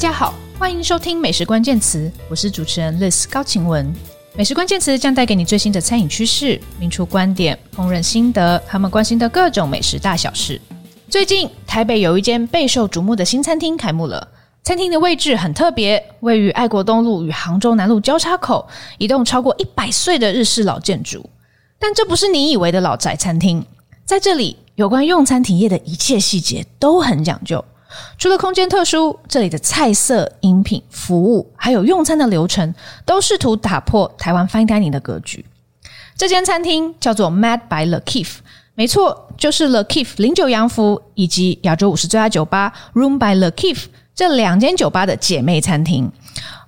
大家好，欢迎收听美食关键词，我是主持人 Liz 高晴雯。美食关键词将带给你最新的餐饮趋势、名厨观点、烹饪心得，他们关心的各种美食大小事。最近台北有一间备受瞩目的新餐厅开幕了，餐厅的位置很特别，位于爱国东路与杭州南路交叉口，一栋超过一百岁的日式老建筑。但这不是你以为的老宅餐厅，在这里有关用餐体验的一切细节都很讲究。除了空间特殊，这里的菜色、饮品、服务，还有用餐的流程，都试图打破台湾 Fine Dining 的格局。这间餐厅叫做 Mad by Le Kiff，没错，就是 Le Kiff 零九洋服以及亚洲五十最佳酒吧 Room by Le Kiff 这两间酒吧的姐妹餐厅。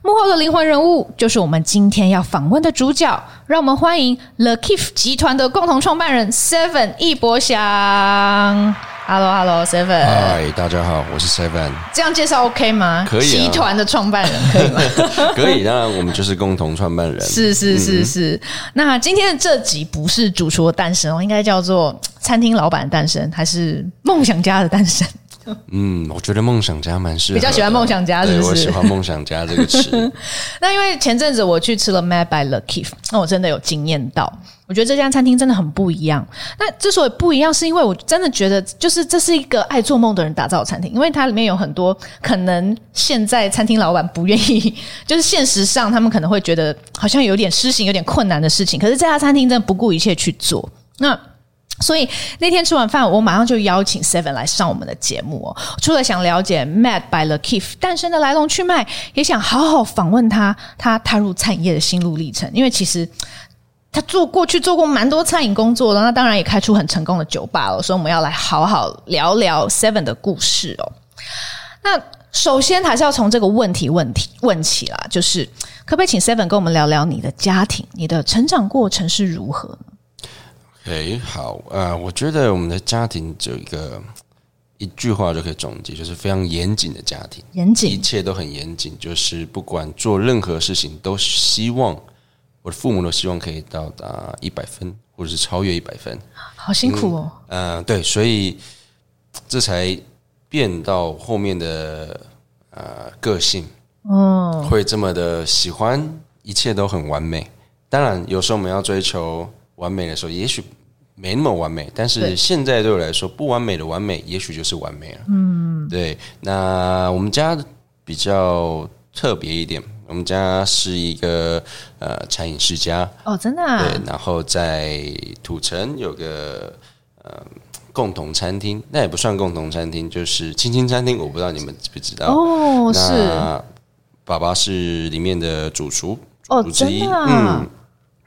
幕后的灵魂人物，就是我们今天要访问的主角。让我们欢迎 Le Kiff 集团的共同创办人 Seven 易博祥。Hello，Hello，Seven。嗨，大家好，我是 Seven。这样介绍 OK 吗？可以、啊。集团的创办人可以吗？可以，当然我们就是共同创办人。是是是是。嗯、那今天的这集不是主厨的诞生哦，应该叫做餐厅老板的诞生，还是梦想家的诞生？嗯，我觉得梦想家蛮适合。比较喜欢梦想家是不是？我喜欢梦想家这个词。那因为前阵子我去吃了 Mad by Lucky，那我真的有惊艳到。我觉得这家餐厅真的很不一样。那之所以不一样，是因为我真的觉得，就是这是一个爱做梦的人打造的餐厅，因为它里面有很多可能现在餐厅老板不愿意，就是现实上他们可能会觉得好像有点施行有点困难的事情，可是这家餐厅真的不顾一切去做。那所以那天吃完饭，我马上就邀请 Seven 来上我们的节目哦。除了想了解 Mad by Le Kiff 诞生的来龙去脉，也想好好访问他，他踏入餐饮业的心路历程，因为其实。他做过去做过蛮多餐饮工作的，那当然也开出很成功的酒吧了。所以我们要来好好聊聊 Seven 的故事哦。那首先还是要从这个问题问题问起啦，就是可不可以请 Seven 跟我们聊聊你的家庭，你的成长过程是如何呢？诶，好，呃，我觉得我们的家庭就一个一句话就可以总结，就是非常严谨的家庭，严谨，一切都很严谨，就是不管做任何事情都希望。我的父母都希望可以到达一百分，或者是超越一百分。好辛苦哦。嗯、呃，对，所以这才变到后面的呃个性，嗯，会这么的喜欢一切都很完美。当然，有时候我们要追求完美的时候，也许没那么完美。但是现在对我来说，不完美的完美，也许就是完美了。嗯，对。那我们家比较特别一点。我们家是一个呃餐饮世家哦，真的啊？对，然后在土城有个呃共同餐厅，那也不算共同餐厅，就是青青餐厅。我不知道你们知不知道哦？是，爸爸是里面的主厨哦，之一。啊、嗯，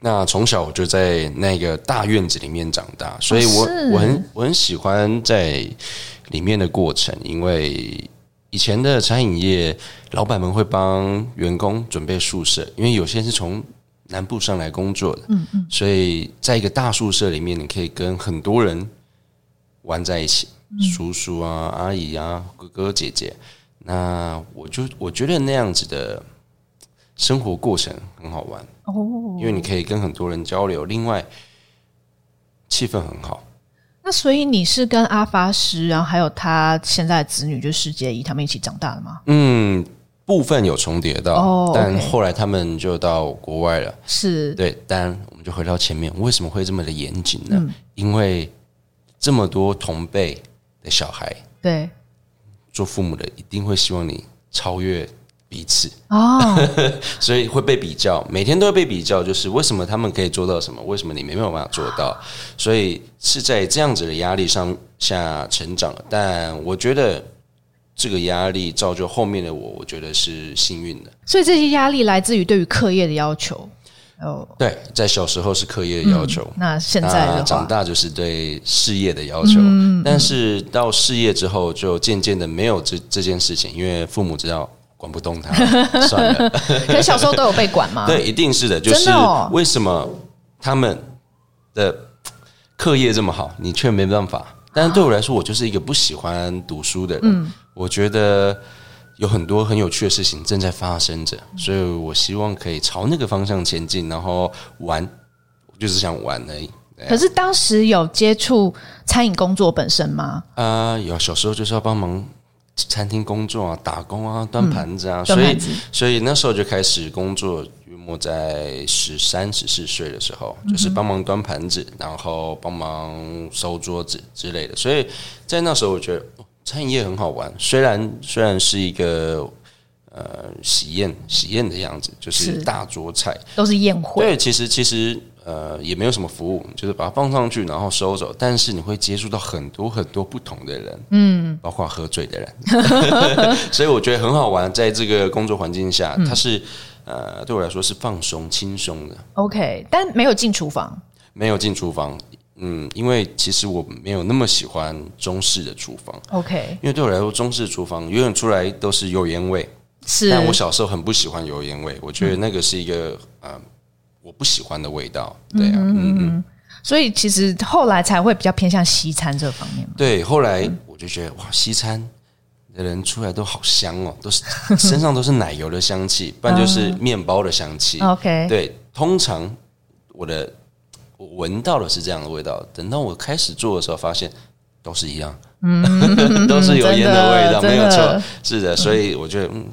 那从小我就在那个大院子里面长大，所以我、哦、我很我很喜欢在里面的过程，因为。以前的餐饮业，老板们会帮员工准备宿舍，因为有些是从南部上来工作的，嗯嗯，所以在一个大宿舍里面，你可以跟很多人玩在一起，叔叔啊、阿姨啊、哥哥姐姐。那我就我觉得那样子的生活过程很好玩哦，因为你可以跟很多人交流，另外气氛很好。那所以你是跟阿发师，然后还有他现在的子女，就是世界一，他们一起长大的吗？嗯，部分有重叠到，oh. 但后来他们就到国外了。是对，但我们就回到前面，为什么会这么的严谨呢？嗯、因为这么多同辈的小孩，对，做父母的一定会希望你超越。彼此哦，所以会被比较，每天都会被比较，就是为什么他们可以做到什么，为什么你没有办法做到？所以是在这样子的压力上下成长。但我觉得这个压力造就后面的我，我觉得是幸运的。所以这些压力来自于对于课业的要求。哦，对，在小时候是课业的要求，嗯、那现在的长大就是对事业的要求。嗯、但是到事业之后，就渐渐的没有这这件事情，因为父母知道。管不动他，算了。可是小时候都有被管吗？对，一定是的。就是为什么他们的课业这么好，你却没办法？但是对我来说，我就是一个不喜欢读书的人。嗯，我觉得有很多很有趣的事情正在发生着，所以我希望可以朝那个方向前进，然后玩，我就是想玩而已。可是当时有接触餐饮工作本身吗？啊、呃，有，小时候就是要帮忙。餐厅工作啊，打工啊，端盘子啊，嗯、所以所以那时候就开始工作。约莫在十三、十四岁的时候，就是帮忙端盘子，然后帮忙收桌子之类的。所以在那时候，我觉得餐饮业很好玩。虽然虽然是一个呃喜宴喜宴的样子，就是大桌菜都是宴会。对，其实其实。呃，也没有什么服务，就是把它放上去，然后收走。但是你会接触到很多很多不同的人，嗯，包括喝醉的人，所以我觉得很好玩。在这个工作环境下，它是呃，对我来说是放松、轻松的。OK，但没有进厨房，没有进厨房。嗯，因为其实我没有那么喜欢中式的厨房。OK，因为对我来说，中式厨房永远出来都是油烟味。是，但我小时候很不喜欢油烟味，我觉得那个是一个呃。我不喜欢的味道，对啊，嗯嗯，嗯，所以其实后来才会比较偏向西餐这方面。对，后来我就觉得哇，西餐的人出来都好香哦，都是 身上都是奶油的香气，不然就是 面包的香气。OK，对，通常我的我闻到的是这样的味道，等到我开始做的时候，发现都是一样，嗯，都是油烟的味道，没有错，是的，所以我觉得嗯。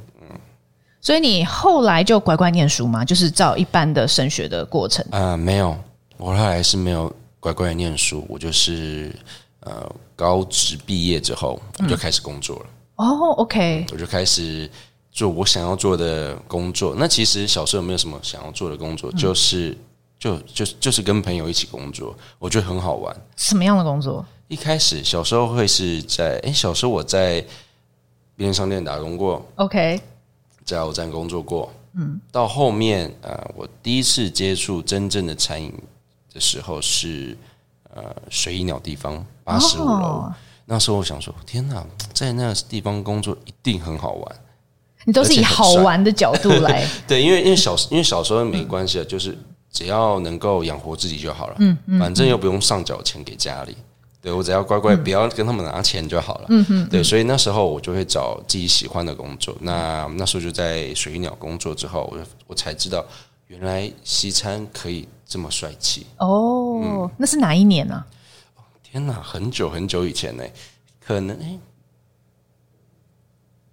所以你后来就乖乖念书吗？就是照一般的升学的过程？呃，没有，我后来是没有乖乖念书，我就是呃高职毕业之后我就开始工作了。嗯、哦，OK，我就开始做我想要做的工作。那其实小时候有没有什么想要做的工作，就是、嗯、就就就是跟朋友一起工作，我觉得很好玩。什么样的工作？一开始小时候会是在哎，小时候我在便利商店打工过。OK。加油站工作过，嗯，到后面啊、呃，我第一次接触真正的餐饮的时候是呃水鸟地方八十五楼，那时候我想说，天哪，在那个地方工作一定很好玩。你都是以好玩的角度来，对，因为因为小因为小时候没关系的，就是只要能够养活自己就好了，嗯嗯，反正又不用上缴钱给家里。对，我只要乖乖不要跟他们拿钱就好了。嗯哼，对，所以那时候我就会找自己喜欢的工作。那那时候就在水鸟工作之后，我我才知道原来西餐可以这么帅气。哦、嗯，那是哪一年呢、啊？天哪，很久很久以前呢，可能哎，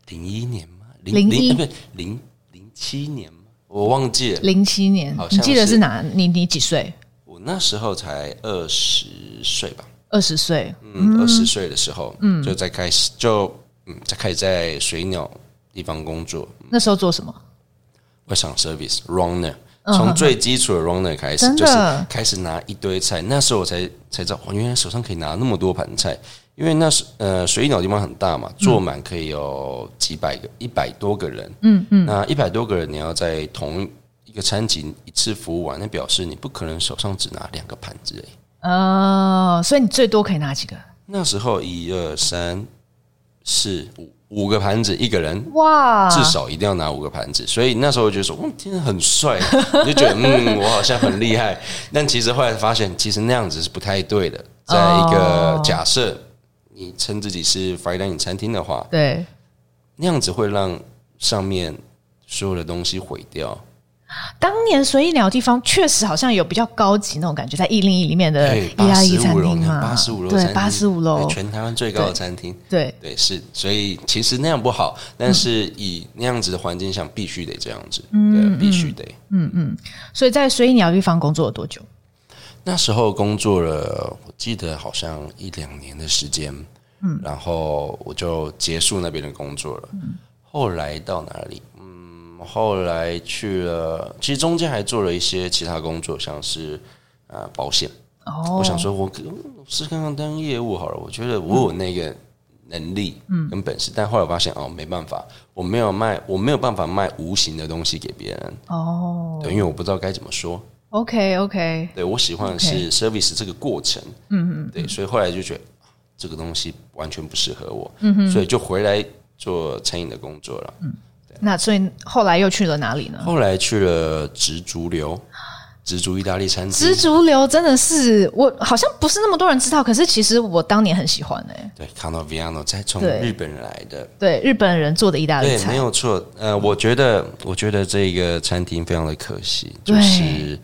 零一年吗？零一不零零七年吗？我忘记了。零七年，你记得是哪？你你几岁？我那时候才二十岁吧。二十岁，嗯，二十岁的时候，嗯，就在开始，就嗯，在开始在水鸟地方工作。那时候做什么？外场 service runner，从最基础的 runner 开始，就是开始拿一堆菜。那时候我才才知道，哦原来手上可以拿那么多盘菜。因为那是呃，水鸟地方很大嘛，坐满可以有几百个，一百多个人。嗯嗯，那一百多个人，你要在同一个餐厅一次服务完，那表示你不可能手上只拿两个盘子诶。哦，所以你最多可以拿几个？那时候一二三四五五个盘子一个人，哇，至少一定要拿五个盘子。所以那时候我就觉得说，嗯，真的很帅，就觉得嗯，我好像很厉害。但其实后来发现，其实那样子是不太对的。在一个假设你称自己是 fine dining 餐厅的话，对，那样子会让上面所有的东西毁掉。当年随意鸟地方确实好像有比较高级那种感觉，在一零一里面的意大利餐厅嘛，八十五楼，对，八十五楼，全台湾最高的餐厅，对。对。是，所以其实那样不好，但是以那样子的环境下，必须得这样子，嗯，必须得，嗯嗯，所以在随意鸟地方工作了多久？那时候工作了，我记得好像一两年的时间，嗯，然后我就结束那边的工作了，嗯，后来到哪里？后来去了，其实中间还做了一些其他工作，像是啊保险。哦，我想说，我试看看当业务好了。我觉得我有那个能力，嗯，跟本事。但后来我发现，哦，没办法，我没有卖，我没有办法卖无形的东西给别人。哦，对，因为我不知道该怎么说。OK，OK，对，我喜欢的是 service 这个过程。嗯嗯，对，所以后来就觉得这个东西完全不适合我。嗯哼，所以就回来做餐饮的工作了。嗯。那所以后来又去了哪里呢？后来去了植竹流，植竹意大利餐厅。植竹流真的是我好像不是那么多人知道，可是其实我当年很喜欢哎、欸。对，Canoviano 在从日本人来的，对，对日本人做的意大利菜，没有错。呃，我觉得我觉得这个餐厅非常的可惜，就是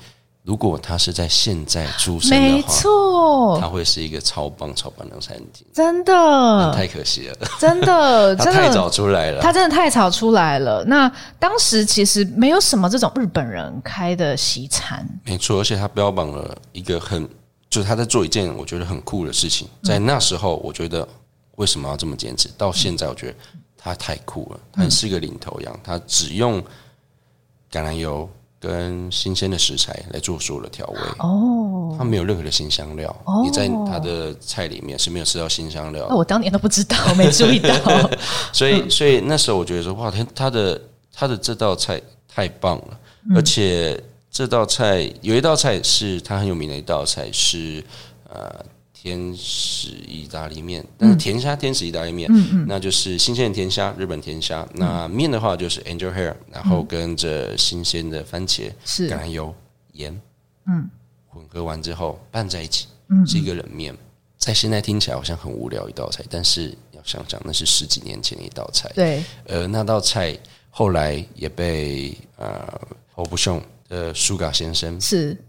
如果他是在现在出生的话，没错，他会是一个超棒超棒的餐厅。真的，太可惜了，真的，他太早出来了，他真的太早出来了。那当时其实没有什么这种日本人开的西餐，没错，而且他标榜了一个很，就是他在做一件我觉得很酷的事情。在那时候，我觉得为什么要这么坚持？到现在，我觉得他太酷了，他是一个领头羊，他只用橄榄油。跟新鲜的食材来做所有的调味哦，它没有任何的新香料，哦、你在它的菜里面是没有吃到新香料。那我当年都不知道，没注意到。所以，所以那时候我觉得说，哇，他他的他的这道菜太棒了，嗯、而且这道菜有一道菜是它很有名的一道菜是呃。天使意大利面，但是甜虾天使意大利面，嗯嗯，那就是新鲜的甜虾，日本甜虾。嗯、那面的话就是 angel hair，然后跟着新鲜的番茄、是橄榄油、盐，嗯，混合完之后拌在一起，嗯，是一个冷面。在现在听起来好像很无聊一道菜，但是要想想那是十几年前的一道菜，对。呃那道菜后来也被呃侯不雄的苏嘎先生是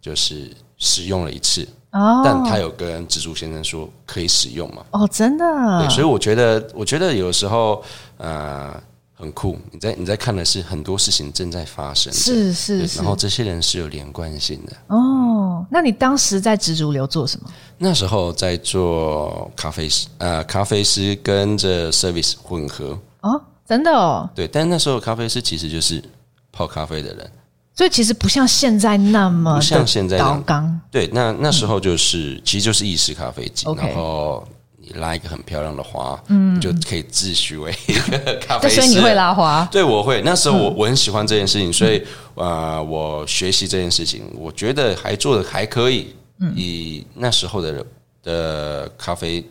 就是使用了一次。哦，但他有跟蜘蛛先生说可以使用嘛？哦，真的。对，所以我觉得，我觉得有时候，呃，很酷。你在你在看的是很多事情正在发生，是是是。然后这些人是有连贯性的。哦，那你当时在植竹流做什么？那时候在做咖啡师，呃，咖啡师跟着 service 混合。哦，真的哦。对，但那时候咖啡师其实就是泡咖啡的人。所以其实不像现在那么不像现在高刚，对，那那时候就是、嗯、其实就是意式咖啡机，然后你拉一个很漂亮的花，嗯，你就可以自诩为一个咖啡师。所以你会拉花？对，我会。那时候我我很喜欢这件事情，所以呃，我学习这件事情，我觉得还做的还可以。以那时候的的咖啡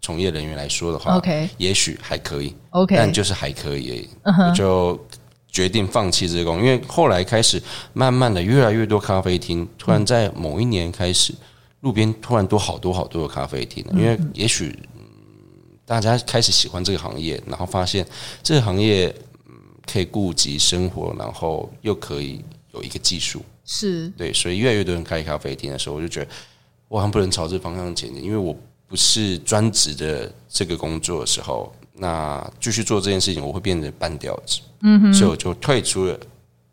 从业人员来说的话，OK，也许还可以，OK，但就是还可以而已，我就。决定放弃这个工，因为后来开始慢慢的越来越多咖啡厅，突然在某一年开始，路边突然多好多好多的咖啡厅，因为也许大家开始喜欢这个行业，然后发现这个行业可以顾及生活，然后又可以有一个技术，是。对，所以越来越多人开咖啡厅的时候，我就觉得我好像不能朝这方向前进，因为我不是专职的这个工作的时候。那继续做这件事情，我会变成半吊子，嗯哼，所以我就退出了，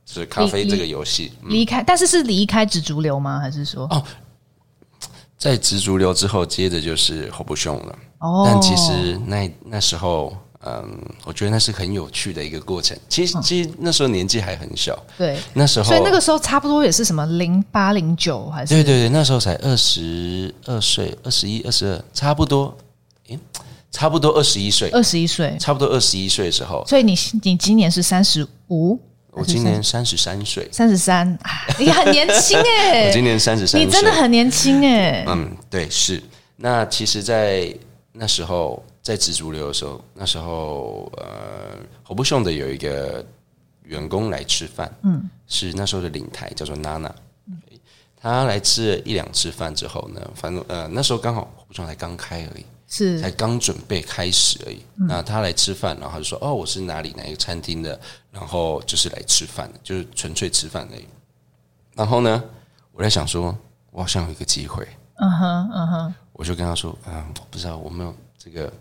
就是咖啡这个游戏，离开。但是是离开植竹流吗？还是说哦，在植竹流之后，接着就是侯不雄了。哦，但其实那那时候，嗯，我觉得那是很有趣的一个过程。其实，其实那时候年纪还很小，对，那时候，所以那个时候差不多也是什么零八零九还是？对对对，那时候才二十二岁，二十一、二十二，差不多。诶差不多二十一岁，二十一岁，差不多二十一岁的时候。所以你你今年是三十五？我今年三十三岁，三十三，你很年轻哎！我今年三十三，你真的很年轻哎！嗯，对，是。那其实，在那时候在植竹流的时候，那时候呃，侯不雄的有一个员工来吃饭，嗯，是那时候的领台叫做娜娜，嗯，他来吃了一两次饭之后呢，反正呃那时候刚好侯不雄才刚开而已。是才刚准备开始而已。那他来吃饭，然后他就说：“哦，我是哪里哪一个餐厅的，然后就是来吃饭的，就是纯粹吃饭而已。”然后呢，我在想说，我好像有一个机会。嗯哼，嗯哼，我就跟他说：“嗯，我不知道我没有这个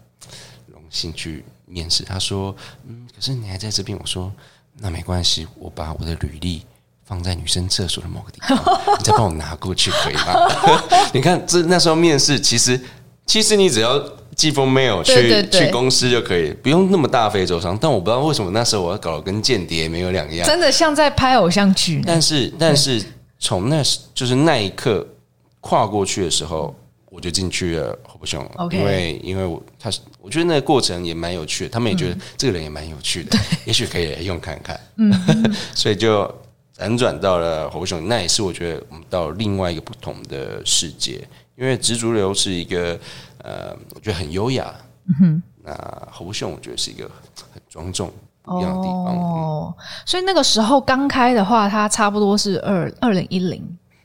荣幸去面试。”他说：“嗯，可是你还在这边。”我说：“那没关系，我把我的履历放在女生厕所的某个地方，你再帮我拿过去可以吗？” 你看，这那时候面试其实。其实你只要寄封 mail 去对对对去公司就可以，不用那么大费周章。但我不知道为什么那时候我要搞得跟间谍没有两样，真的像在拍偶像剧。但是，但是从那时就是那一刻跨过去的时候，我就进去了侯不雄，Okay. 因为因为我他是我觉得那个过程也蛮有趣的，他们也觉得这个人也蛮有趣的，嗯、也许可以来用看看。嗯，所以就辗转到了侯不雄，那也是我觉得我们到另外一个不同的世界。因为植竹流是一个呃，我觉得很优雅。嗯哼，那侯不雄我觉得是一个很庄重不一样的地方。哦，所以那个时候刚开的话，它差不多是二二零一零。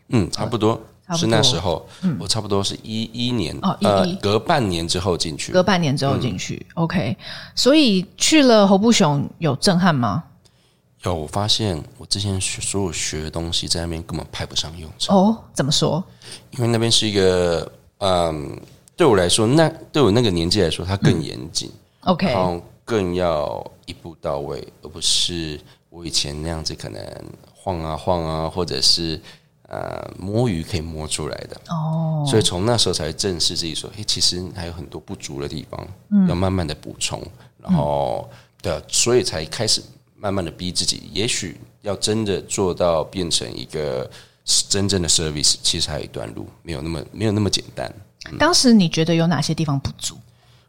嗯，差不多是那时候。嗯，我差不多是一一年哦，呃，隔半年之后进去，隔半年之后进去。OK，所以去了侯不雄有震撼吗？有，我发现我之前学所有学的东西在那边根本派不上用场。哦，怎么说？因为那边是一个，嗯，对我来说，那对我那个年纪来说，它更严谨。OK，、嗯、然后更要一步到位，而不是我以前那样子可能晃啊晃啊，或者是呃摸鱼可以摸出来的。哦，所以从那时候才正视自己说，诶，其实还有很多不足的地方，嗯、要慢慢的补充。然后的，所以才开始。慢慢的逼自己，也许要真的做到变成一个真正的 service，其实还有一段路，没有那么没有那么简单。嗯、当时你觉得有哪些地方不足？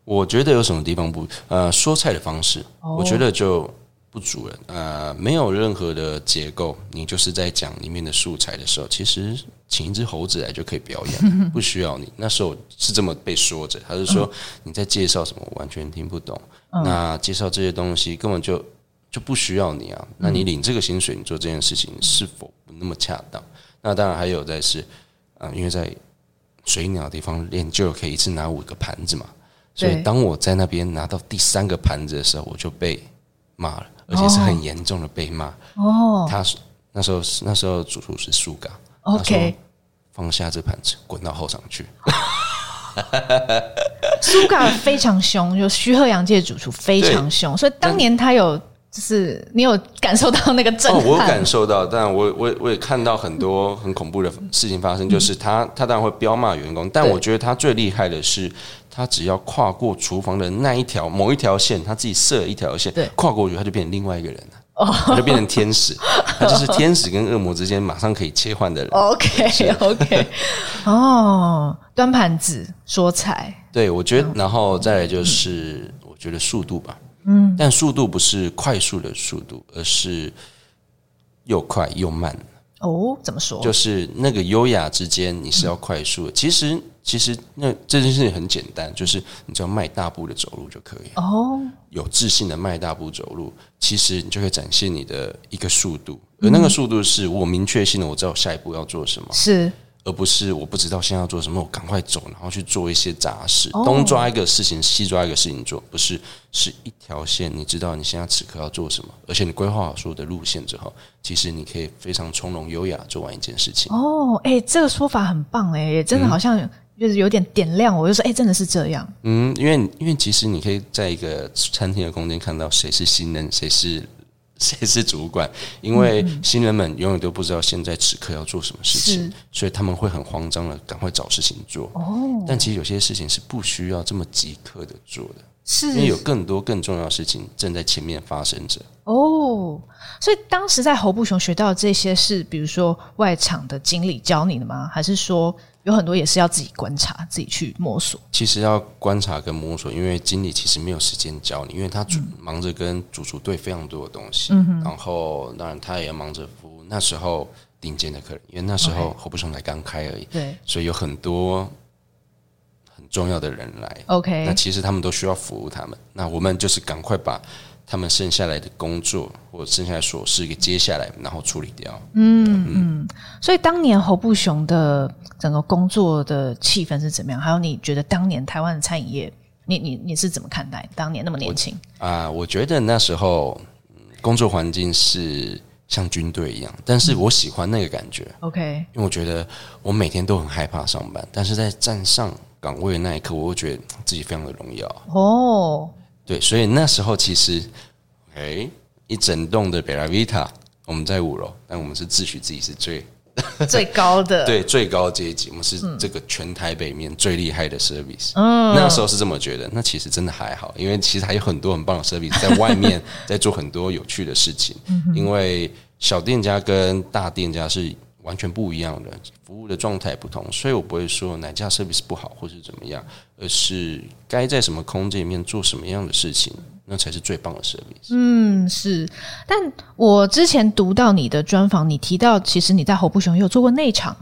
我觉得有什么地方不呃，说菜的方式，哦、我觉得就不足了。呃，没有任何的结构，你就是在讲里面的素材的时候，其实请一只猴子来就可以表演，不需要你。那时候是这么被说着，他是说你在介绍什么，我完全听不懂。嗯、那介绍这些东西根本就。就不需要你啊？那你领这个薪水，你做这件事情是否不那么恰当？那当然还有在是啊，因为在水鸟的地方练就可以一次拿五个盘子嘛，所以当我在那边拿到第三个盘子的时候，我就被骂了，而且是很严重的被骂。哦，他那时候那时候主厨是苏嘎，OK，放下这盘子，滚到后场去。苏嘎非常凶，就徐鹤阳界主厨非常凶，所以当年他有。就是你有感受到那个震撼？哦，我有感受到，但我我我也看到很多很恐怖的事情发生。就是他他当然会彪骂员工，但我觉得他最厉害的是，他只要跨过厨房的那一条某一条线，他自己设一条线，对，跨过去他就变成另外一个人了，哦，他就变成天使，他就是天使跟恶魔之间马上可以切换的人。OK OK，哦，端盘子说菜，对我觉得，然后再来就是我觉得速度吧。嗯，但速度不是快速的速度，而是又快又慢。哦，怎么说？就是那个优雅之间，你是要快速的。嗯、其实，其实那这件事情很简单，就是你只要迈大步的走路就可以。哦，有自信的迈大步走路，其实你就可以展现你的一个速度，而那个速度是我明确性的，我知道下一步要做什么。是。而不是我不知道现在要做什么，我赶快走，然后去做一些杂事，东抓一个事情，西抓一个事情做，不是是一条线。你知道你现在此刻要做什么，而且你规划好所有的路线之后，其实你可以非常从容优雅做完一件事情。哦，哎、欸，这个说法很棒、欸，哎，也真的好像就是有点点亮我，就说，哎、欸，真的是这样。嗯，因为因为其实你可以在一个餐厅的空间看到谁是新人，谁是。谁是主管？因为新人们永远都不知道现在此刻要做什么事情，所以他们会很慌张的赶快找事情做。哦，但其实有些事情是不需要这么即刻的做的，是因为有更多更重要的事情正在前面发生着。哦，所以当时在侯布雄学到的这些是，比如说外场的经理教你的吗？还是说？有很多也是要自己观察、自己去摸索。其实要观察跟摸索，因为经理其实没有时间教你，因为他主忙着跟主厨对非常多的东西。嗯、然后当然他也要忙着服务那时候顶尖的客人，因为那时候侯不雄才刚开而已。对，所以有很多很重要的人来。OK，那其实他们都需要服务他们。那我们就是赶快把。他们剩下来的工作或剩下来琐事给接下来，然后处理掉。嗯嗯，嗯，所以当年侯布雄的整个工作的气氛是怎么样？还有你觉得当年台湾的餐饮业，你你你是怎么看待？当年那么年轻啊，我觉得那时候工作环境是像军队一样，但是我喜欢那个感觉。OK，嗯，因为我觉得我每天都很害怕上班，但是在站上岗位的那一刻，我会觉得自己非常的荣耀。哦。对，所以那时候其实，哎，一整栋的 Bella Vita，我们在五楼，但我们是自诩自己是最 最高的，对，最高阶级，我们是这个全台北面最厉害的 service。嗯，那时候是这么觉得，那其实真的还好，因为其实还有很多很棒的 service 在外面在做很多有趣的事情。因为小店家跟大店家是。完全不一样的服务的状态不同，所以我不会说哪家 service 不好或是怎么样，而是该在什么空间里面做什么样的事情，那才是最棒的 service。嗯，是。但我之前读到你的专访，你提到其实你在侯布雄也有做过内场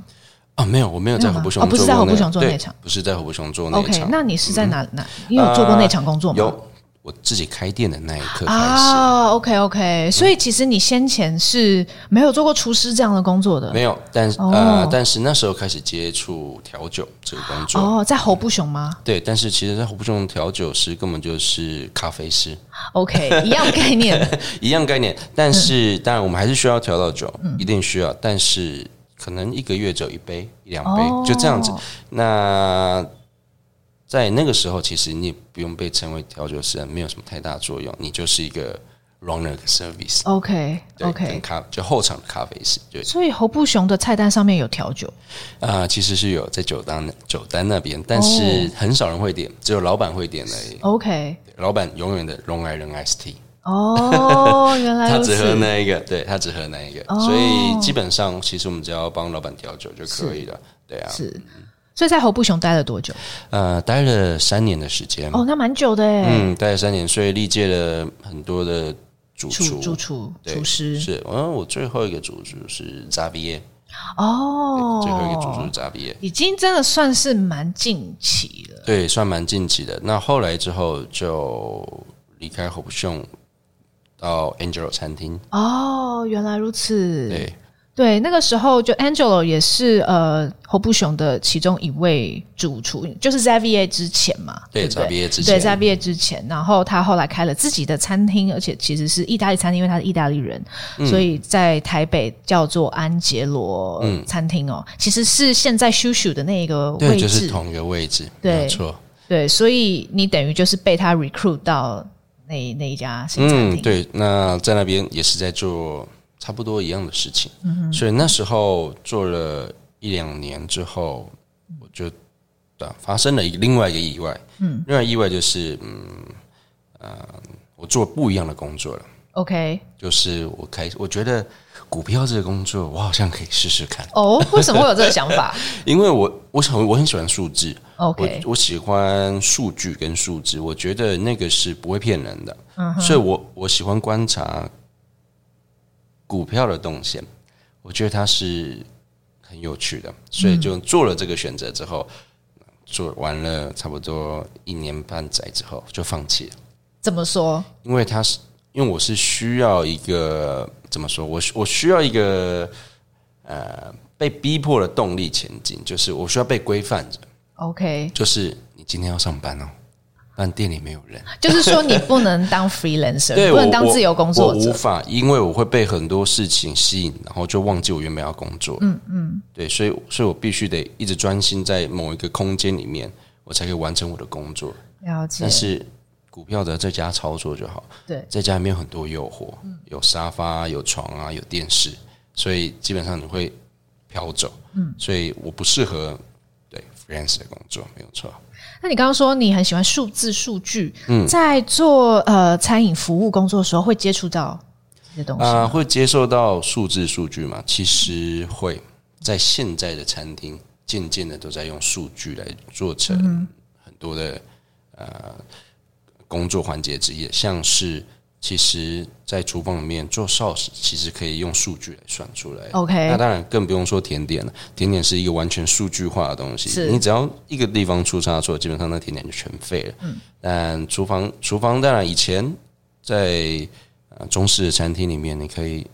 啊？没有，我没有在侯布雄做过，哦，不是在侯布雄做内场，不是在侯布雄做内场。OK，那你是在哪哪？你有做过内场工作吗？有。我自己开店的那一刻开始。啊，OK OK，所以其实你先前是没有做过厨师这样的工作的，没有，但是、哦、呃，但是那时候开始接触调酒这个工作。哦，在侯布雄吗？对，但是其实，在侯布雄调酒师根本就是咖啡师，OK，一样概念，一样概念，但是、嗯、当然我们还是需要调到酒，嗯、一定需要，但是可能一个月只有一杯一两杯、哦，就这样子，那。在那个时候，其实你也不用被称为调酒师，没有什么太大作用，你就是一个 runner service。OK，OK，咖就后场的咖啡师。对，所以侯布雄的菜单上面有调酒啊、呃，其实是有在酒单酒单那边，但是很少人会点，只有老板会点而已。OK，老板永远的 Long Island Iced Tea。哦，原来他只喝那一个，对，他只喝那一个，哦、所以基本上其实我们只要帮老板调酒就可以了。对啊，是。所以在侯布雄待了多久？呃，待了三年的时间。哦，那蛮久的哎。嗯，待了三年，所以历届了很多的主厨、主厨、厨师。是，嗯，我最后一个主厨是扎比耶。哦，最后一个主厨是扎比耶，已经真的算是蛮近期了。对，算蛮近期的。那后来之后就离开侯布雄，到 Angelo 餐厅。哦，原来如此。对。对，那个时候就 Angelo 也是呃侯布雄的其中一位主厨，就是 Xavier 之前嘛，对，对，Xavier 之前，对 Xavier 之前，然后他后来开了自己的餐厅，而且其实是意大利餐厅，因为他是意大利人，嗯、所以在台北叫做安杰罗餐厅哦、嗯，其实是现在 Shushu 的那个位置，对，就是同一个位置，对，没错，对，所以你等于就是被他 recruit 到那那一家新餐厅，嗯，对，那在那边也是在做。差不多一样的事情，嗯，所以那时候做了一两年之后，我就对发生了另外一个意外，嗯，另外意外就是，嗯，呃，我做不一样的工作了，OK，就是我开，我觉得股票这个工作，我好像可以试试看。哦，为什么会有这个想法？因为我我想我很喜欢数字，OK，我，我喜欢数据跟数字，我觉得那个是不会骗人的，嗯，所以我我喜欢观察。股票的动线，我觉得它是很有趣的，所以就做了这个选择之后，做完了差不多一年半载之后就放弃了。怎么说？因为它是，因为我是需要一个怎么说？我我需要一个呃被逼迫的动力前进，就是我需要被规范着。OK，就是你今天要上班哦。但店里没有人，就是说你不能当 freelancer，对，不能当自由工作者。我，我无法，因为我会被很多事情吸引，然后就忘记我原本要工作。嗯嗯，对，所以所以我必须得一直专心在某一个空间里面，我才可以完成我的工作。了解。但是股票的在家操作就好。对，在家里面有很多诱惑，有沙发、有床啊，有电视，所以基本上你会飘走。嗯，所以我不适合对 freelancer 的工作，没有错。那你刚刚说你很喜欢数字数据，嗯，在做呃餐饮服务工作的时候会接触到这些东西啊、呃？会接受到数字数据吗？其实会在现在的餐厅渐渐的都在用数据来做成很多的呃工作环节之一，像是。其实，在厨房里面做 sauce，其实可以用数据来算出来。OK，那当然更不用说甜点了。甜点是一个完全数据化的东西，你只要一个地方出差错，基本上那甜点就全废了。嗯，但厨房，厨房当然以前在中式的餐厅里面，你可以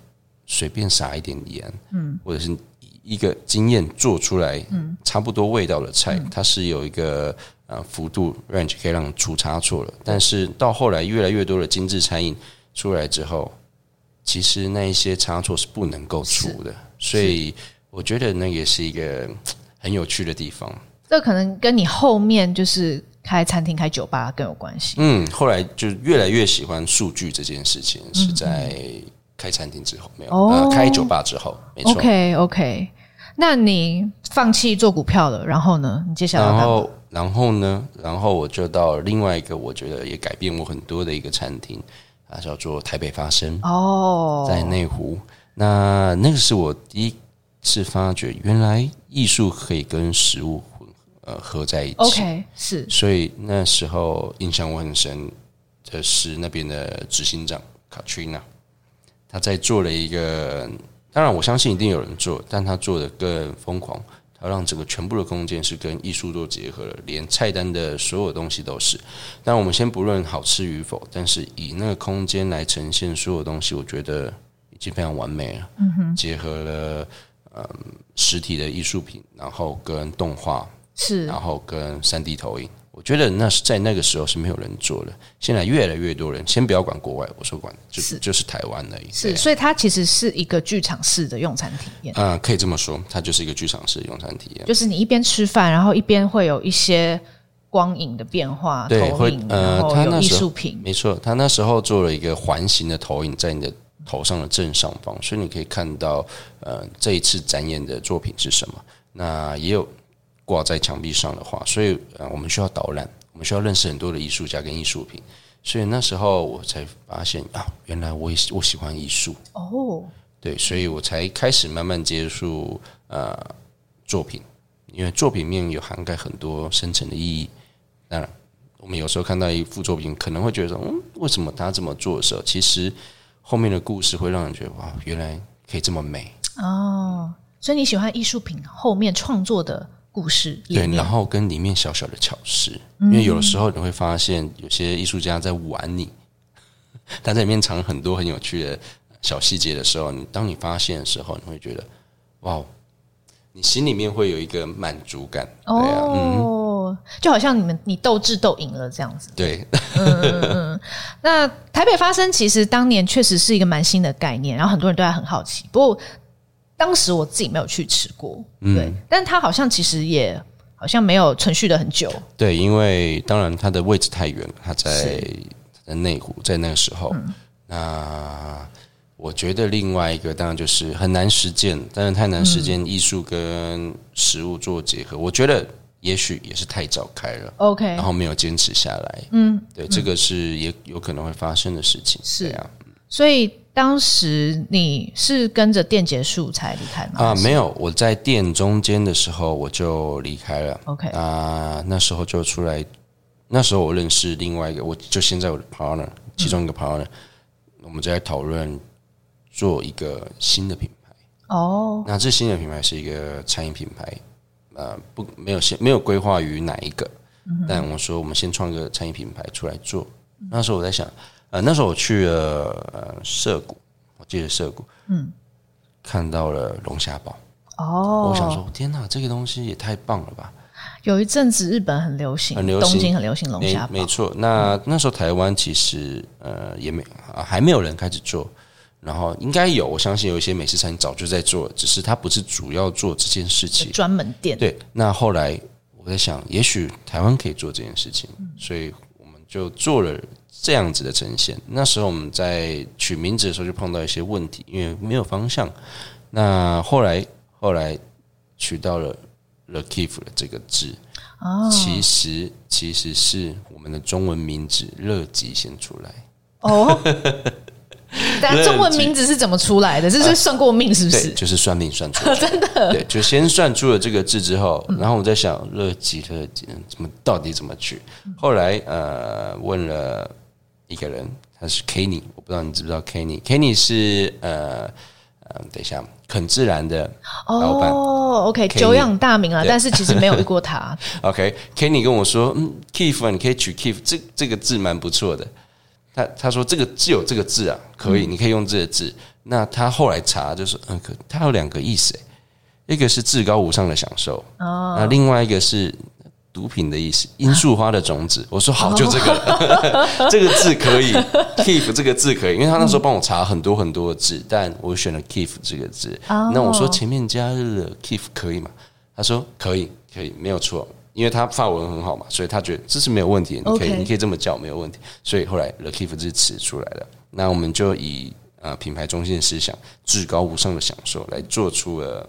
随便撒一点盐，嗯，或者是一个经验做出来，嗯，差不多味道的菜，嗯，它是有一个。啊，幅度 range 可以让出差错了，但是到后来越来越多的精致餐饮出来之后，其实那一些差错是不能够出的，所以我觉得那也是一个很有趣的地方。这可能跟你后面就是开餐厅、开酒吧更有关系。嗯，后来就越来越喜欢数据这件事情，是在开餐厅之后没有、哦呃，开酒吧之后，没错。OK OK，那你放弃做股票了，然后呢？你接下来然后？然后呢，然后我就到另外一个我觉得也改变我很多的一个餐厅啊，叫做台北发生哦，在内湖。那那个是我第一次发觉，原来艺术可以跟食物混呃合在一起。OK，是。所以那时候印象我很深的是那边的执行长 Katrina，他在做了一个，当然我相信一定有人做，但他做的更疯狂。他让整个全部的空间是跟艺术做结合了，连菜单的所有东西都是。但我们先不论好吃与否，但是以那个空间来呈现所有东西，我觉得已经非常完美了。嗯哼，结合了嗯实体的艺术品，然后跟动画是，然后跟三 D 投影。我觉得那是在那个时候是没有人做的，现在越来越多人。先不要管国外，我说管就是就是台湾而已。是，所以它其实是一个剧场式的用餐体验。嗯，可以这么说，它就是一个剧场式的用餐体验。就是你一边吃饭，然后一边会有一些光影的变化，对，投影，会呃，它那艺术品，没错，他那时候做了一个环形的投影在你的头上的正上方，所以你可以看到呃这一次展演的作品是什么。那也有。挂在墙壁上的话，所以呃，我们需要导览，我们需要认识很多的艺术家跟艺术品，所以那时候我才发现啊，原来我也我喜欢艺术哦，对，所以我才开始慢慢接触呃作品，因为作品面有涵盖很多深层的意义。当然，我们有时候看到一幅作品，可能会觉得嗯，为什么他这么做的时候，其实后面的故事会让人觉得哇，原来可以这么美哦。所以你喜欢艺术品后面创作的故事对，然后跟里面小小的巧思，因为有的时候你会发现有些艺术家在玩你，他在里面藏很多很有趣的小细节的时候，你当你发现的时候，你会觉得哇，你心里面会有一个满足感。对啊，哦，就好像你们你斗智斗赢了这样子。对，嗯嗯。那台北发生其实当年确实是一个蛮新的概念，然后很多人都在很好奇，不过。当时我自己没有去吃过，嗯、对，但它好像其实也好像没有存续的很久。对，因为当然它的位置太远了，它在在内湖，在那个时候。嗯、那我觉得另外一个当然就是很难实践，但是太难实践艺术跟食物做结合。嗯、我觉得也许也是太早开了，OK，然后没有坚持下来。嗯，对，这个是也有可能会发生的事情。是啊，所以。当时你是跟着店结束才离开吗？啊，没有，我在店中间的时候我就离开了。OK，啊，那时候就出来，那时候我认识另外一个，我就现在我的 partner，其中一个 partner，、嗯、我们在讨论做一个新的品牌。哦，那这新的品牌是一个餐饮品牌，呃，不，没有先没有规划于哪一个，嗯、但我说我们先创一个餐饮品牌出来做。那时候我在想。呃，那时候我去了呃涩谷，我记得涩谷，嗯，看到了龙虾堡。哦，我想说，天哪，这个东西也太棒了吧！有一阵子日本很流行，很流行，东京很流行龙虾堡，没错。那那时候台湾其实呃也没啊，还没有人开始做，然后应该有，我相信有一些美食餐厅早就在做，只是它不是主要做这件事情，专门店。对，那后来我在想，也许台湾可以做这件事情，嗯，所以我们就做了。这样子的呈现，那时候我们在取名字的时候就碰到一些问题，因为没有方向。那后来后来取到了 “Le Kiff” 的这个字，哦，其实其实是我们的中文名字“乐吉”先出来。哦，但中文名字是怎么出来的？这是算过命是不是？就是算命算出来，真的。对，就先算出了这个字之后，然后我在想“乐吉”“乐极”怎么到底怎么取？后来呃问了。一个人，他是 Kenny，我不知道你知不知道 Kenny。Kenny 是呃呃，等一下，肯自然的老板哦，OK，久仰大名了，但是其实没有遇过他。OK，Kenny、okay, 跟我说，嗯，Kiff 啊，你可以取 Kiff，这这个字蛮不错的。他他说这个字有这个字啊，可以，嗯、你可以用这个字。那他后来查就是，嗯，可他有两个意思，一个是至高无上的享受，哦，那另外一个是。毒品的意思，罂粟花的种子。我说好，就这个，这个字可以，kiff 这个字可以，因为他那时候帮我查很多很多的字，但我选了 kiff 这个字。那我说前面加了 kiff 可以吗？他说可以，可以，没有错，因为他发文很好嘛，所以他觉得这是没有问题，你可以，你可以这么叫没有问题。所以后来 the kiff 这个词出来了，那我们就以呃品牌中心的思想，至高无上的享受，来做出了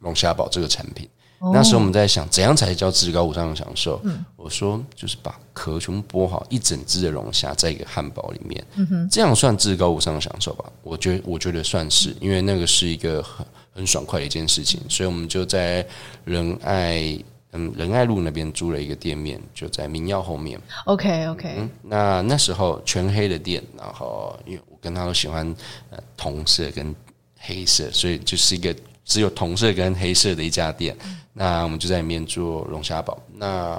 龙虾堡这个产品。那时候我们在想，怎样才叫至高无上的享受？嗯、我说就是把壳全部剥好，一整只的龙虾在一个汉堡里面，这样算至高无上的享受吧？我觉得，我觉得算是，因为那个是一个很很爽快的一件事情，所以我们就在仁爱嗯仁爱路那边租了一个店面，就在民耀后面。OK OK，嗯，那那时候全黑的店，然后因为我跟他都喜欢呃铜色跟黑色，所以就是一个。只有铜色跟黑色的一家店。那我们就在里面做龙虾堡。那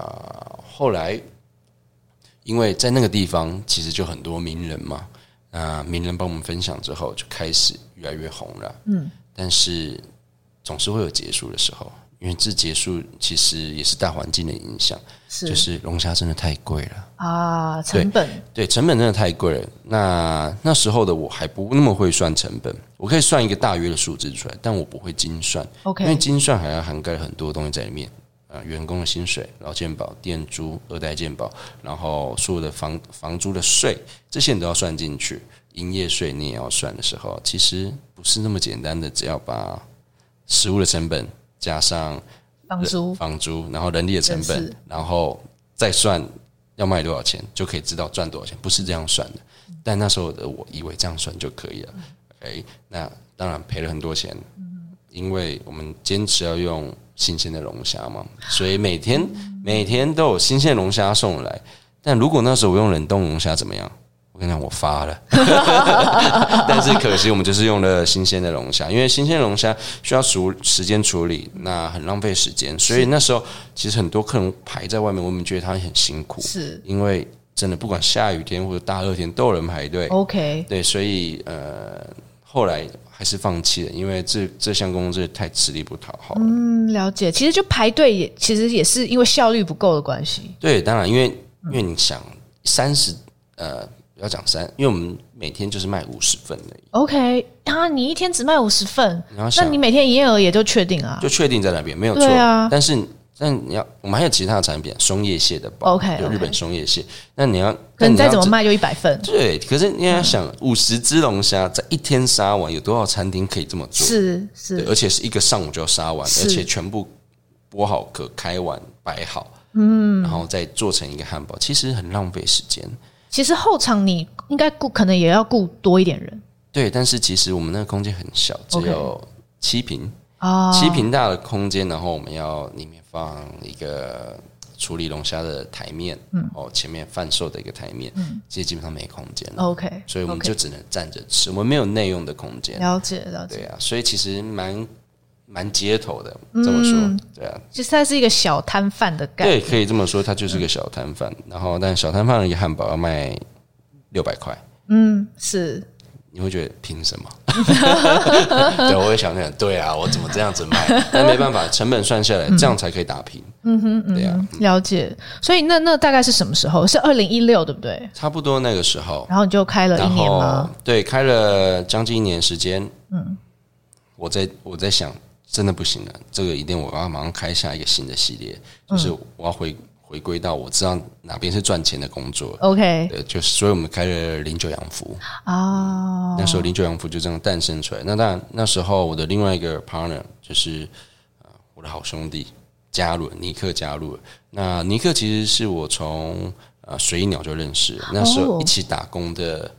后来，因为在那个地方其实就很多名人嘛，那名人帮我们分享之后，就开始越来越红了。嗯，但是总是会有结束的时候。因为这结束其实也是大环境的影响，是就是龙虾真的太贵了啊，成本对，对成本真的太贵了。那那时候的我还不那么会算成本，我可以算一个大约的数字出来，但我不会精算。OK，因为精算还要涵盖很多东西在里面啊、呃，员工的薪水、劳健保、店租、二代健保，然后所有的房房租的税，这些你都要算进去。营业税你也要算的时候，其实不是那么简单的，只要把食物的成本。加上房租，房租，然后人力的成本，然后再算要卖多少钱，就可以知道赚多少钱。不是这样算的，但那时候的我以为这样算就可以了。哎，那当然赔了很多钱，因为我们坚持要用新鲜的龙虾嘛，所以每天每天都有新鲜龙虾送来。但如果那时候我用冷冻龙虾怎么样？我跟你讲，我发了，但是可惜我们就是用了新鲜的龙虾，因为新鲜龙虾需要处时间处理，那很浪费时间，所以那时候其实很多客人排在外面，我们觉得他很辛苦，是因为真的不管下雨天或者大热天都有人排队。OK，对，所以呃后来还是放弃了，因为这这项工作太吃力不讨好。嗯，了解。其实就排队也其实也是因为效率不够的关系。对，当然因为因为你想三十呃。要讲三，因为我们每天就是卖五十份的。OK，啊，你一天只卖五十份，那你每天营业额也就确定啊？就确定在那边没有错啊。但是，但你要，我们还有其他的产品，松叶蟹的包，OK，有日本松叶蟹。那你要，那你再怎么卖就一百份。对，可是你要想，五十只龙虾在一天杀完，有多少餐厅可以这么做？是是，而且是一个上午就要杀完，而且全部剥好壳、开完、摆好，嗯，然后再做成一个汉堡，其实很浪费时间。其实后场你应该雇，可能也要雇多一点人。对，但是其实我们那个空间很小，只有七平啊.七坪大的空间，然后我们要里面放一个处理龙虾的台面，嗯，哦，前面贩售的一个台面，嗯，其实基本上没空间了。OK，所以我们就只能站着吃，我们没有内用的空间。了解，了解。对啊，所以其实蛮。蛮街头的，这么说，嗯、对啊，其实它是一个小摊贩的概念，对，可以这么说，它就是个小摊贩。然后，但小摊贩的一个汉堡要卖六百块，嗯，是。你会觉得凭什么？对，我会想想，对啊，我怎么这样子卖？但没办法，成本算下来，这样才可以打平。嗯哼，嗯对啊，了解。所以那那大概是什么时候？是二零一六，对不对？差不多那个时候。然后你就开了一年吗？对，开了将近一年时间。嗯，我在我在想。真的不行了，这个一定我要马上开下一个新的系列，就是我要回回归到我知道哪边是赚钱的工作。OK，对，就是所以我们开了零九洋服啊，那时候零九洋服就这样诞生出来。那当然那时候我的另外一个 partner 就是我的好兄弟加入，尼克加入了。那尼克其实是我从呃水鸟就认识，那时候一起打工的。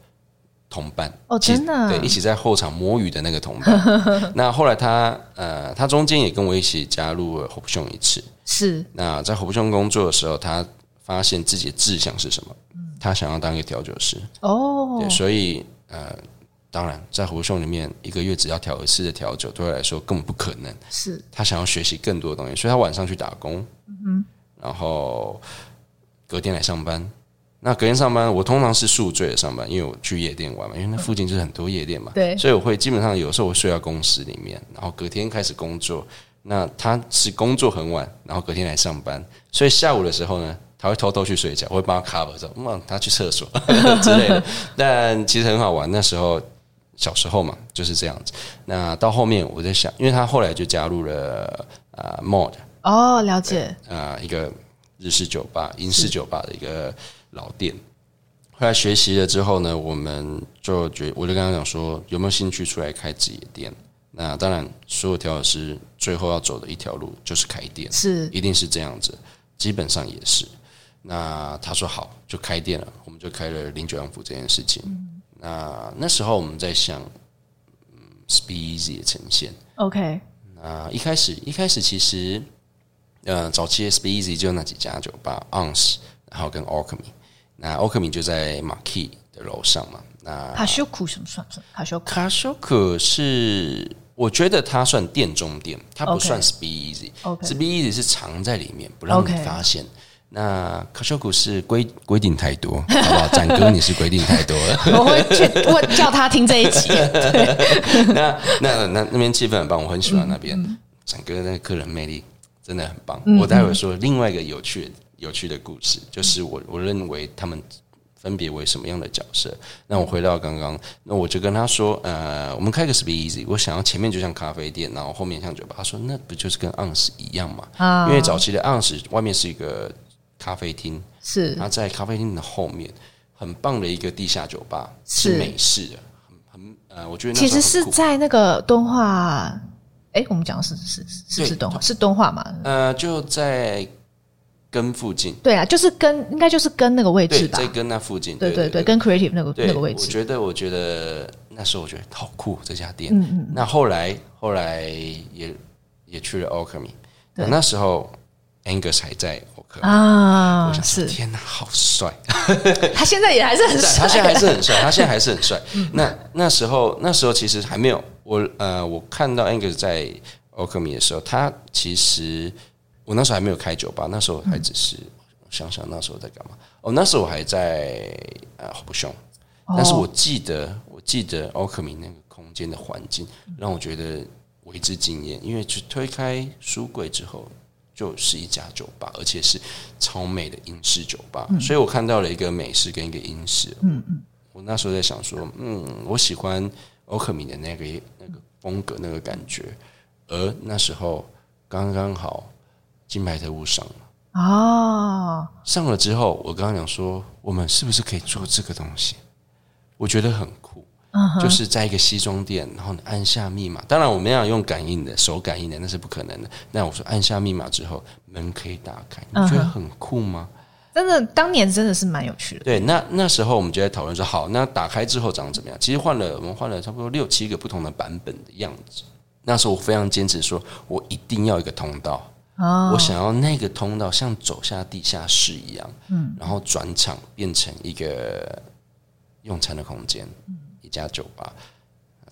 同伴哦，真的对，一起在后场摸鱼的那个同伴。那后来他呃，他中间也跟我一起加入了火不熊一次。是。那在火不熊工作的时候，他发现自己的志向是什么？他想要当一个调酒师。哦。对，所以呃，当然在火不熊里面，一个月只要调一次的调酒，对他来说根本不可能。是。他想要学习更多的东西，所以他晚上去打工。嗯。然后隔天来上班。那隔天上班，我通常是宿醉的上班，因为我去夜店玩嘛，因为那附近就是很多夜店嘛。对，所以我会基本上有时候我睡到公司里面，然后隔天开始工作。那他是工作很晚，然后隔天来上班，所以下午的时候呢，他会偷偷去睡觉，我会帮他 cover 说，嗯，他去厕所 之类的。但其实很好玩，那时候小时候嘛就是这样子。那到后面我在想，因为他后来就加入了啊、呃、mod 哦，了解啊、呃、一个日式酒吧、英式酒吧的一个。老店，后来学习了之后呢，我们就觉，我就跟他讲说，有没有兴趣出来开自己的店？那当然，所有调酒师最后要走的一条路就是开店，是，一定是这样子，基本上也是。那他说好，就开店了，我们就开了零九洋服这件事情。嗯、那那时候我们在想，嗯，Speakeasy 的呈现，OK。那一开始，一开始其实，呃，早期的 Speakeasy 就那几家酒吧，Ounce，然后跟 Alchemy。那奥克敏就在马 key 的楼上嘛。那卡修库什么算不算？卡修卡修库是我觉得它算店中店，它不算 Speakeasy。Speakeasy 是藏在里面，不让你发现。那卡修古是规规定太多，好不好？展哥，你是规定太多了。我会去问叫他听这一集。那那那那边气氛很棒，我很喜欢那边。展、嗯、哥那个客人魅力真的很棒。嗯、我待会说另外一个有趣有趣的故事，就是我我认为他们分别为什么样的角色。那我回到刚刚，那我就跟他说，呃，我们开个 Speakeasy，我想要前面就像咖啡店，然后后面像酒吧。他说那不就是跟 Ounce 一样嘛？啊，因为早期的 Ounce 外面是一个。咖啡厅是，然后在咖啡厅的后面，很棒的一个地下酒吧，是美式的，很很呃，我觉得其实是在那个敦化，哎、欸，我们讲的是是是不是动画？是动画嘛？呃，就在根附近，对啊，就是跟，应该就是跟那个位置吧，在跟那附近，对对对，跟 Creative 那个那个位置。我觉得，我觉得那时候我觉得好酷这家店，嗯嗯。那后来后来也也去了 Alchemy，那时候 Angus 还在。啊，我想是天哪，好帅！他现在也还是很帅，他现在还是很帅，他现在还是很帅。那那时候，那时候其实还没有我呃，我看到 Angus 在 Alchemy 的时候，他其实我那时候还没有开酒吧，那时候还只是、嗯、想想那时候在干嘛。哦，那时候我还在呃好不凶，但是我记得我记得 Alchemy 那个空间的环境让我觉得为之惊艳，因为去推开书柜之后。就是一家酒吧，而且是超美的英式酒吧，嗯、所以我看到了一个美式跟一个英式。嗯嗯，我那时候在想说，嗯，我喜欢欧克米的那个那个风格那个感觉，而那时候刚刚好金牌特务上了哦，上了之后，我刚刚讲说，我们是不是可以做这个东西？我觉得很酷。就是在一个西装店，然后你按下密码。当然，我们要用感应的，手感应的，那是不可能的。那我说按下密码之后，门可以打开，你觉得很酷吗？真的，当年真的是蛮有趣的。对，那那时候我们就在讨论说，好，那打开之后长怎么样？其实换了，我们换了差不多六七个不同的版本的样子。那时候我非常坚持说，我一定要一个通道，哦，我想要那个通道像走下地下室一样，嗯，然后转场变成一个用餐的空间。一家酒吧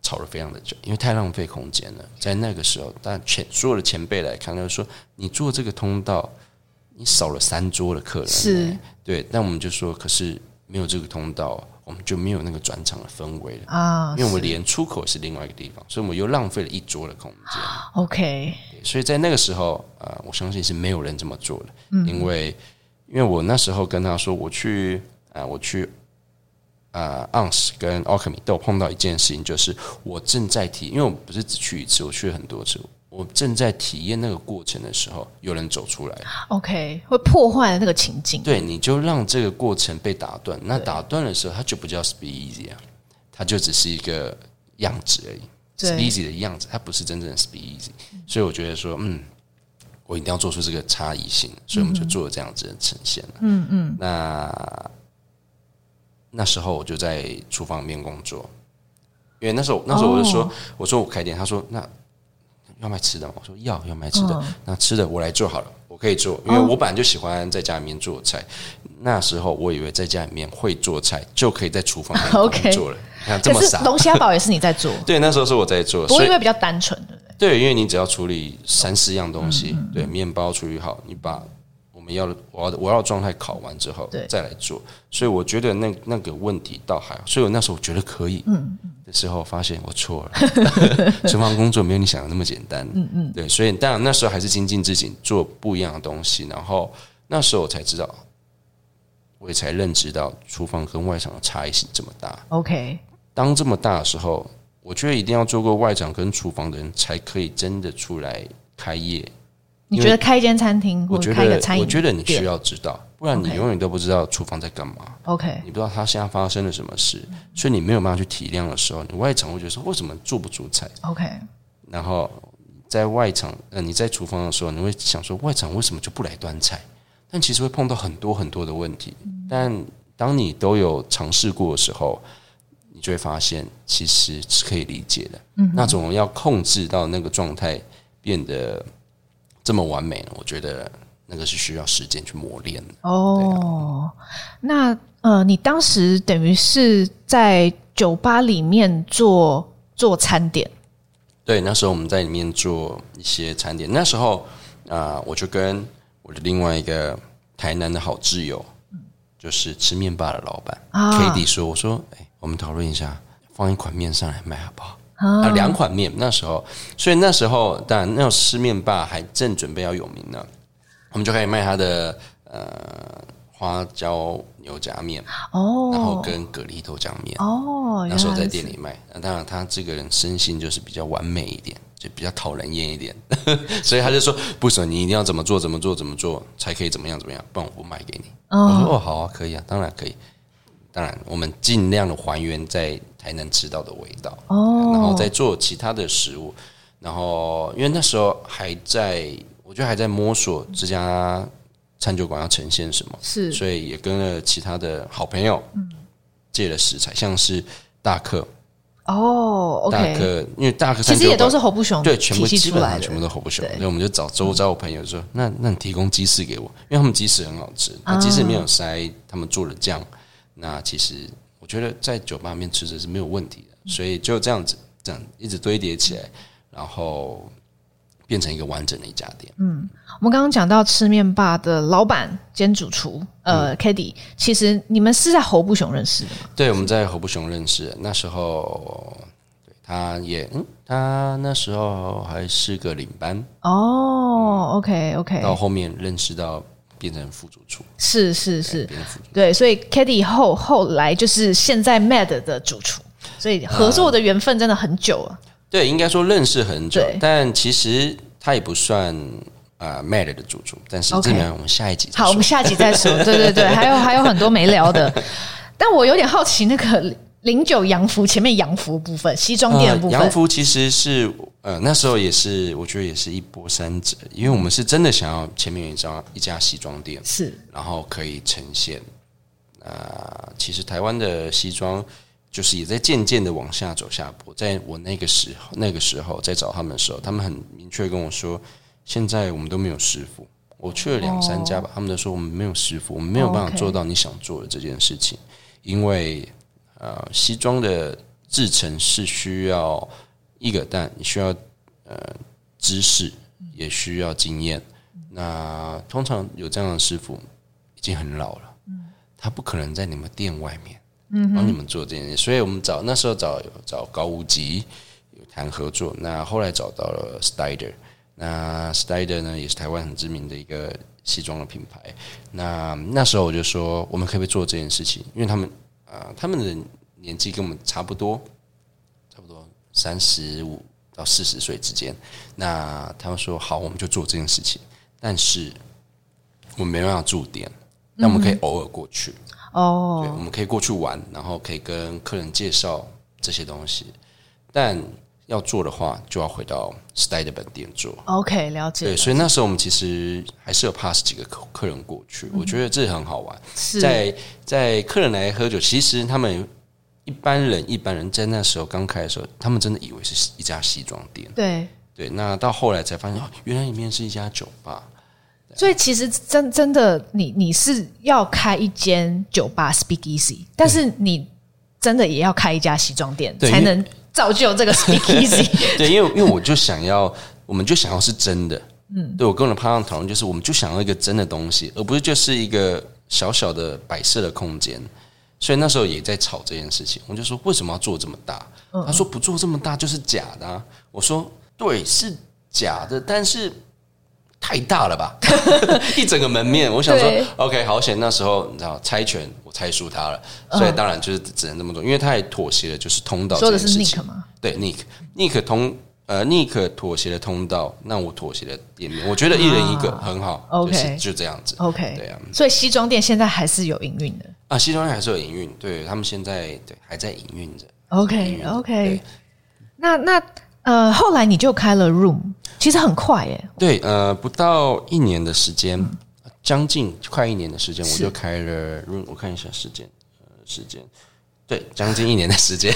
吵了非常的久，因为太浪费空间了。在那个时候，但前所有的前辈来看，他说：“你做这个通道，你少了三桌的客人。”是，对。但我们就说：“可是没有这个通道，我们就没有那个转场的氛围了啊！因为我们连出口是另外一个地方，所以我们又浪费了一桌的空间。OK，所以在那个时候，呃，我相信是没有人这么做的，嗯、因为因为我那时候跟他说，我去啊、呃，我去。呃，Ounce 跟 Alchemy 都有碰到一件事情，就是我正在提，因为我不是只去一次，我去了很多次。我正在体验那个过程的时候，有人走出来，OK，会破坏那个情境。对，你就让这个过程被打断。那打断的时候，它就不叫 speed easy 啊，它就只是一个样子而已，speed easy 的样子，它不是真正的 speed easy。所以我觉得说，嗯，我一定要做出这个差异性，所以我们就做了这样子的呈现。嗯嗯，那。那时候我就在厨房里面工作，因为那时候那时候我就说，我说我开店，他说那要卖吃的吗？我说要要卖吃的，那吃的我来做好了，我可以做，因为我本来就喜欢在家里面做菜。那时候我以为在家里面会做菜就可以在厨房 里面做了，你看这么傻。龙虾堡也是你在做？对，那时候是我在做，不过因为比较单纯，对不对？对，因为你只要处理三四样东西，对，面包处理好，你把。我们要的，我要的，我要状态考完之后，再来做。所以我觉得那那个问题倒还好。所以我那时候我觉得可以，嗯，的时候发现我错了。厨房工作没有你想的那么简单，嗯嗯，对。所以当然那时候还是精进自己，做不一样的东西。然后那时候我才知道，我也才认知到厨房跟外场的差异性这么大。OK，当这么大的时候，我觉得一定要做过外场跟厨房的人才可以真的出来开业。你觉得开一间餐厅，或者开一个餐饮店，我觉得你需要知道，不然你永远都不知道厨房在干嘛。OK，你不知道他现在发生了什么事，所以你没有办法去体谅的时候，你外场会觉得说为什么做不出菜？OK，然后在外场，呃，你在厨房的时候，你会想说外场为什么就不来端菜？但其实会碰到很多很多的问题。但当你都有尝试过的时候，你就会发现其实是可以理解的。嗯，那种要控制到那个状态变得。这么完美呢？我觉得那个是需要时间去磨练的。哦，啊、那呃，你当时等于是在酒吧里面做做餐点，对，那时候我们在里面做一些餐点。那时候啊、呃，我就跟我的另外一个台南的好挚友，就是吃面吧的老板 Kitty 说：“我说，哎，我们讨论一下，放一款面上来卖好不好？啊，两款面。那时候，所以那时候当然，那种吃面霸还正准备要有名呢，我们就可以卖他的呃。”花椒牛杂面哦，然后跟蛤蜊豆浆面哦，那时候在店里卖。那当然，他这个人生性就是比较完美一点，就比较讨人厌一点，所以他就说：“不行，你一定要怎么做，怎么做，怎么做才可以怎么样，怎么样，不然我不卖给你。”哦，我说：“哦，好啊，可以啊，当然可以。当然，我们尽量的还原在台南吃到的味道。哦，然后再做其他的食物。然后，因为那时候还在，我觉得还在摸索这家。餐酒馆要呈现什么？是，所以也跟了其他的好朋友，借了食材，像是大客。哦，大客，因为大客其实也都是侯不雄对，全部基本上全部都侯不雄，所以我们就找周遭的朋友说，那那你提供鸡翅给我，因为他们鸡翅很好吃，那鸡翅没有塞他们做的酱，那其实我觉得在酒吧里面吃着是没有问题的，所以就这样子，这样一直堆叠起来，然后。变成一个完整的一家店。嗯，我们刚刚讲到吃面吧的老板兼主厨，呃 Kitty 其实你们是在侯不雄认识的吗？对，我们在侯不雄认识。那时候，对，他也，嗯，他那时候还是个领班。哦、嗯、，OK OK。到后面认识到变成副主厨，是是是，对，所以 Kitty 后后来就是现在 Mad 的主厨，所以合作的缘分真的很久了。对，应该说认识很久，但其实他也不算啊、呃、Mad 的主厨，但是这边我们下一集好，我们下集再说。对对对，还有还有很多没聊的，但我有点好奇那个零九洋服前面洋服部分，西装店的部分，呃、洋服其实是呃那时候也是我觉得也是一波三折，因为我们是真的想要前面有一张一家西装店是，然后可以呈现啊、呃，其实台湾的西装。就是也在渐渐的往下走下坡，在我那个时候，那个时候在找他们的时候，他们很明确跟我说，现在我们都没有师傅。我去了两三家吧，他们都说我们没有师傅，我们没有办法做到你想做的这件事情，因为呃，西装的制成是需要一个，但你需要呃知识，也需要经验。那通常有这样的师傅已经很老了，他不可能在你们店外面。嗯，帮你们做这件事，所以我们找那时候找找高无极有谈合作，那后来找到了 Styder，那 Styder 呢也是台湾很知名的一个西装的品牌。那那时候我就说，我们可不可以做这件事情？因为他们啊、呃，他们的年纪跟我们差不多，差不多三十五到四十岁之间。那他们说好，我们就做这件事情，但是我们没办法驻点，那我们可以偶尔过去。哦、oh.，对，我们可以过去玩，然后可以跟客人介绍这些东西，但要做的话，就要回到 Style 的本店做。OK，了解。对，所以那时候我们其实还是有 pass 几个客客人过去，嗯、我觉得这很好玩。是在在客人来喝酒，其实他们一般人一般人在那时候刚开的时候，他们真的以为是一家西装店。对对，那到后来才发现，哦，原来里面是一家酒吧。所以其实真真的，你你是要开一间酒吧 Speak Easy，但是你真的也要开一家西装店，才能造就这个 Easy。对，因为因为我就想要，我们就想要是真的。嗯，对我跟我的拍档讨论，就是我们就想要一个真的东西，而不是就是一个小小的摆设的空间。所以那时候也在吵这件事情，我就说为什么要做这么大？他说不做这么大就是假的啊。我说对，是假的，但是。太大了吧，一整个门面。我想说，OK，好险。那时候你知道猜拳，我猜输他了，所以当然就是只能这么做。因为他也妥协了，就是通道这件事情。说的是 Nick 吗？对，Nick，Nick 通呃，Nick 妥协了通道，那我妥协了店面。我觉得一人一个很好，OK，就这样子。OK，对啊。所以西装店现在还是有营运的啊，西装店还是有营运。对他们现在对还在营运着。OK，OK。那那呃，后来你就开了 Room。其实很快耶，对，呃，不到一年的时间，将近快一年的时间，我就开了 room。我看一下时间，呃，时间，对，将近一年的时间。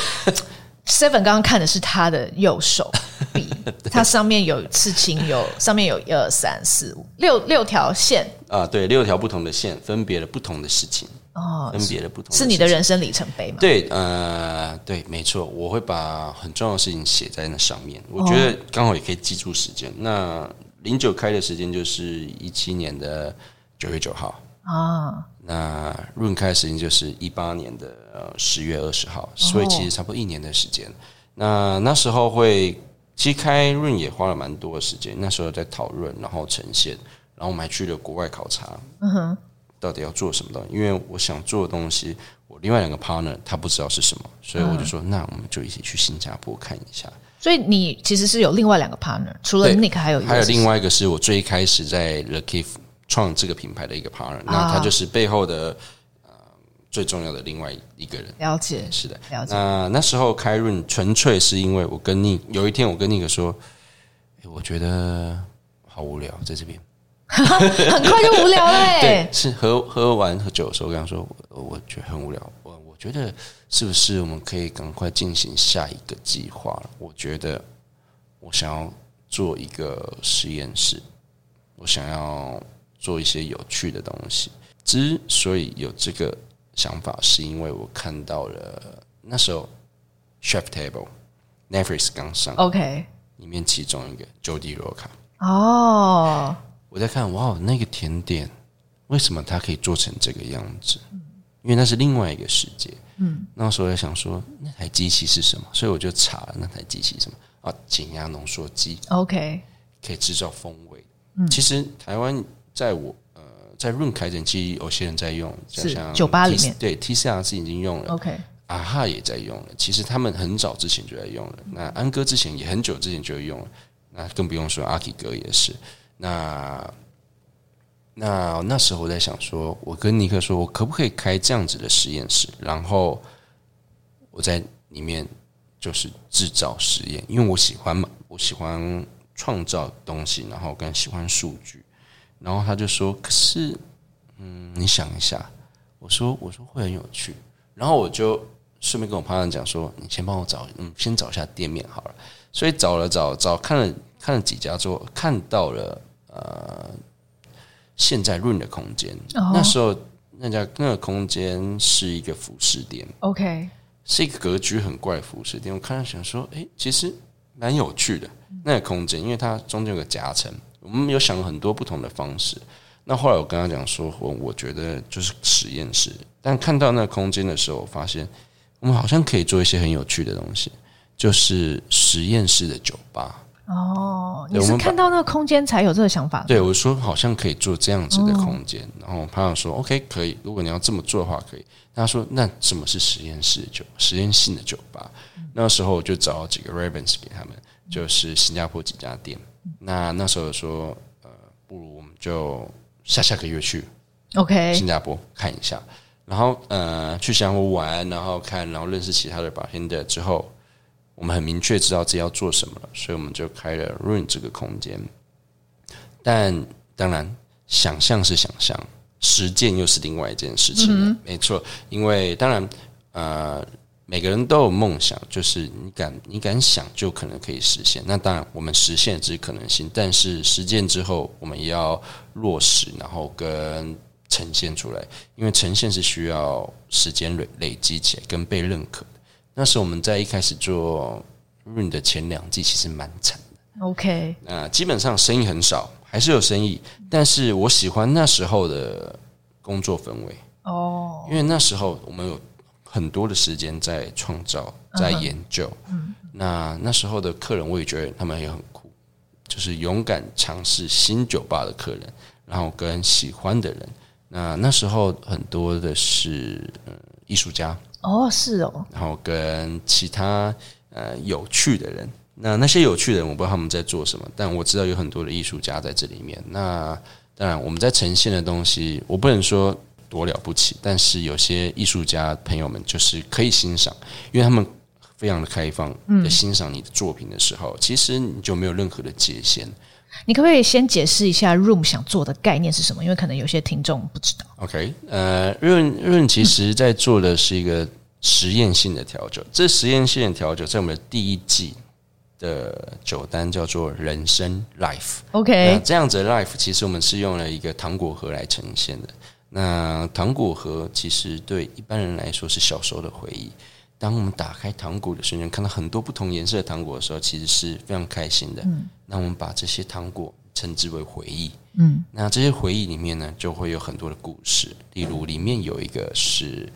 Seven 刚刚看的是他的右手，笔，它上面有刺青，有上面有一二三四五六六条线啊，对，六条不同的线，分别了不同的事情哦，分别的不同的，是你的人生里程碑吗？对，呃，对，没错，我会把很重要的事情写在那上面，我觉得刚好也可以记住时间。哦、那零九开的时间就是一七年的九月九号啊。那润开的时间就是一八年的呃十月二十号，所以其实差不多一年的时间。那那时候会，其实开润也花了蛮多的时间。那时候在讨论，然后呈现，然后我们还去了国外考察，嗯哼，到底要做什么东西？因为我想做的东西，我另外两个 partner 他不知道是什么，所以我就说，那我们就一起去新加坡看一下。所以你其实是有另外两个 partner，除了 Nick 还有还有另外一个是我最开始在 The Kif 创这个品牌的一个 partner，那他就是背后的。最重要的另外一个人，了解，是的，了解。那那时候开润纯粹是因为我跟 Nick 有一天我跟 Nick 说，欸，我觉得好无聊在这边，很快就无聊了。对，是喝喝完喝酒的时候，我跟他说，我我觉得很无聊，我我觉得是不是我们可以赶快进行下一个计划？我觉得我想要做一个实验室，我想要做一些有趣的东西。之所以有这个。想法是因为我看到了那时候 Chef Table Netflix 刚上，OK，里面其中一个 Jody Roca 哦，我在看哇，那个甜点为什么它可以做成这个样子？因为那是另外一个世界。嗯，那时候我在想说那台机器是什么，所以我就查了那台机器是什么啊，减压浓缩机，OK，可以制造风味。嗯，其实台湾在我呃。在润开前期，有些人在用，就像酒吧里面，对 TCR 是已经用了，OK，啊哈也在用了。其实他们很早之前就在用了，那安哥之前也很久之前就用了，那更不用说阿 K 哥也是。那那那时候我在想说，我跟尼克说，我可不可以开这样子的实验室，然后我在里面就是制造实验，因为我喜欢嘛，我喜欢创造东西，然后更喜欢数据。然后他就说：“可是，嗯，你想一下。”我说：“我说会很有趣。”然后我就顺便跟我朋友讲说：“你先帮我找，嗯，先找一下店面好了。”所以找了找找，看了看了几家之后，看到了呃，现在润的空间。Oh. 那时候那家那个空间是一个服饰店，OK，是一个格局很怪的服饰店。我看到想说：“哎，其实蛮有趣的那个空间，因为它中间有个夹层。”我们有想了很多不同的方式，那后来我跟他讲说，我我觉得就是实验室，但看到那个空间的时候，我发现我们好像可以做一些很有趣的东西，就是实验室的酒吧。哦，你是看到那个空间才有这个想法？对，我说好像可以做这样子的空间，然后我朋友说 OK 可以，如果你要这么做的话可以。他说那什么是实验室的酒？实验性的酒吧？那时候我就找几个 Ravens 给他们，就是新加坡几家店。那那时候说，呃，不如我们就下下个月去，OK，新加坡看一下，然后呃，去新加坡玩，然后看，然后认识其他的 bartender 之后，我们很明确知道自己要做什么了，所以我们就开了 Rune 这个空间。但当然，想象是想象，实践又是另外一件事情。嗯、没错，因为当然，呃。每个人都有梦想，就是你敢你敢想，就可能可以实现。那当然，我们实现只是可能性，但是实践之后，我们也要落实，然后跟呈现出来。因为呈现是需要时间累累积起来，跟被认可的。那时候我们在一开始做 Rune 的前两季，其实蛮惨的。OK，那基本上生意很少，还是有生意，但是我喜欢那时候的工作氛围哦，oh. 因为那时候我们有。很多的时间在创造，在研究。嗯，那那时候的客人，我也觉得他们也很酷，就是勇敢尝试新酒吧的客人，然后跟喜欢的人。那那时候很多的是呃艺术家哦，是哦，然后跟其他呃有趣的人。那那些有趣的人，我不知道他们在做什么，但我知道有很多的艺术家在这里面。那当然，我们在呈现的东西，我不能说。多了不起，但是有些艺术家朋友们就是可以欣赏，因为他们非常的开放，在欣赏你的作品的时候，嗯、其实你就没有任何的界限。你可不可以先解释一下 Room 想做的概念是什么？因为可能有些听众不知道。OK，呃，Rune Rune 其实在做的是一个实验性的调酒。嗯、这实验性的调酒在我们的第一季的酒单叫做人生 Life。OK，那这样子的 Life 其实我们是用了一个糖果盒来呈现的。那糖果盒其实对一般人来说是小时候的回忆。当我们打开糖果的瞬间，看到很多不同颜色的糖果的时候，其实是非常开心的。嗯，那我们把这些糖果称之为回忆。嗯，那这些回忆里面呢，就会有很多的故事。例如，里面有一个是，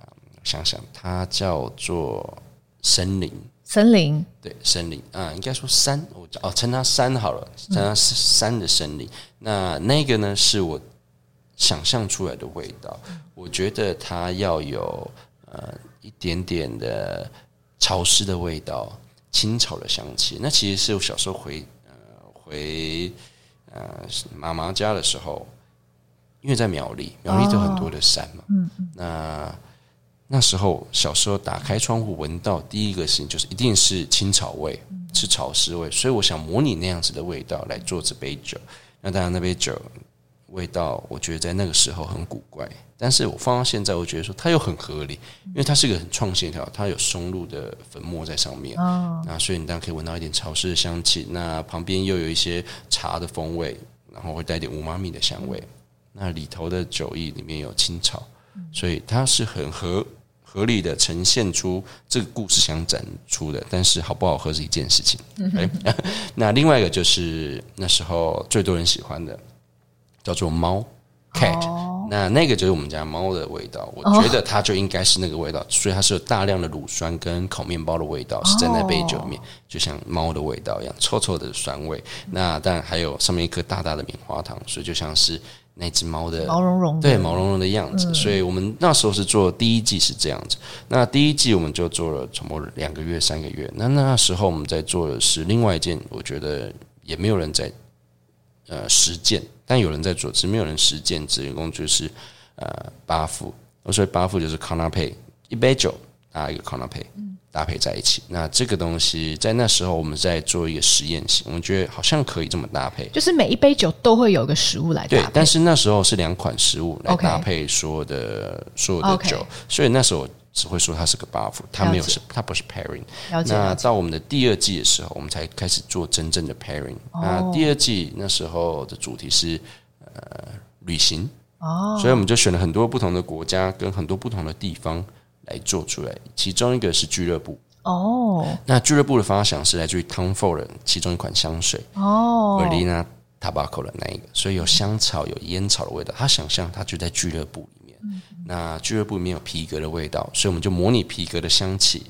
嗯，想想它叫做森林。森林，对，森林啊，应该说山，我哦称它山好了，称它是山的森林。嗯，那那个呢，是我想象出来的味道。我觉得它要有呃。一点点的潮湿的味道，青草的香气。那其实是我小时候回呃回呃妈妈家的时候，因为在苗栗，苗栗有很多的山嘛。嗯、哦、那那时候小时候打开窗户闻到第一个事情就是一定是青草味，是潮湿味。所以我想模拟那样子的味道来做这杯酒。那当然那杯酒。味道，我觉得在那个时候很古怪，但是我放到现在，我觉得说它又很合理，因为它是个很创新的，它有松露的粉末在上面，哦，那所以你当然可以闻到一点潮湿的香气，那旁边又有一些茶的风味，然后会带点五妈咪的香味，那里头的酒意里面有青草，所以它是很合合理的呈现出这个故事想展出的，但是好不好喝是一件事情，那另外一个就是那时候最多人喜欢的。叫做猫，cat，、oh. 那那个就是我们家猫的味道。我觉得它就应该是那个味道，所以它是有大量的乳酸跟烤面包的味道，是在那杯酒里面，就像猫的味道一样，臭臭的酸味。那当然还有上面一颗大大的棉花糖，所以就像是那只猫的毛茸茸，对毛茸茸的样子。所以我们那时候是做第一季是这样子，那第一季我们就做了差不多两个月、三个月。那那时候我们在做的是另外一件，我觉得也没有人在呃实践。但有人在做，只是没有人实践。只员工就是呃八副，所以八副就是 c o n a p y 一杯酒啊一个 c o n a p y 搭配在一起。那这个东西在那时候我们在做一个实验性，我们觉得好像可以这么搭配，就是每一杯酒都会有一个食物来搭配。对，但是那时候是两款食物来搭配所有的.所有的酒，所以那时候。只会说它是个 buff，它没有是，它不是 pairing。那到我们的第二季的时候，我们才开始做真正的 pairing。那第二季那时候的主题是呃旅行哦，所以我们就选了很多不同的国家跟很多不同的地方来做出来。其中一个是俱乐部哦，那俱乐部的发想是来自于 Tom Ford 的其中一款香水哦，Berliner Tobacco 的那一个，所以有香草有烟草的味道。他想象他就在俱乐部里。那俱乐部里面有皮革的味道，所以我们就模拟皮革的香气，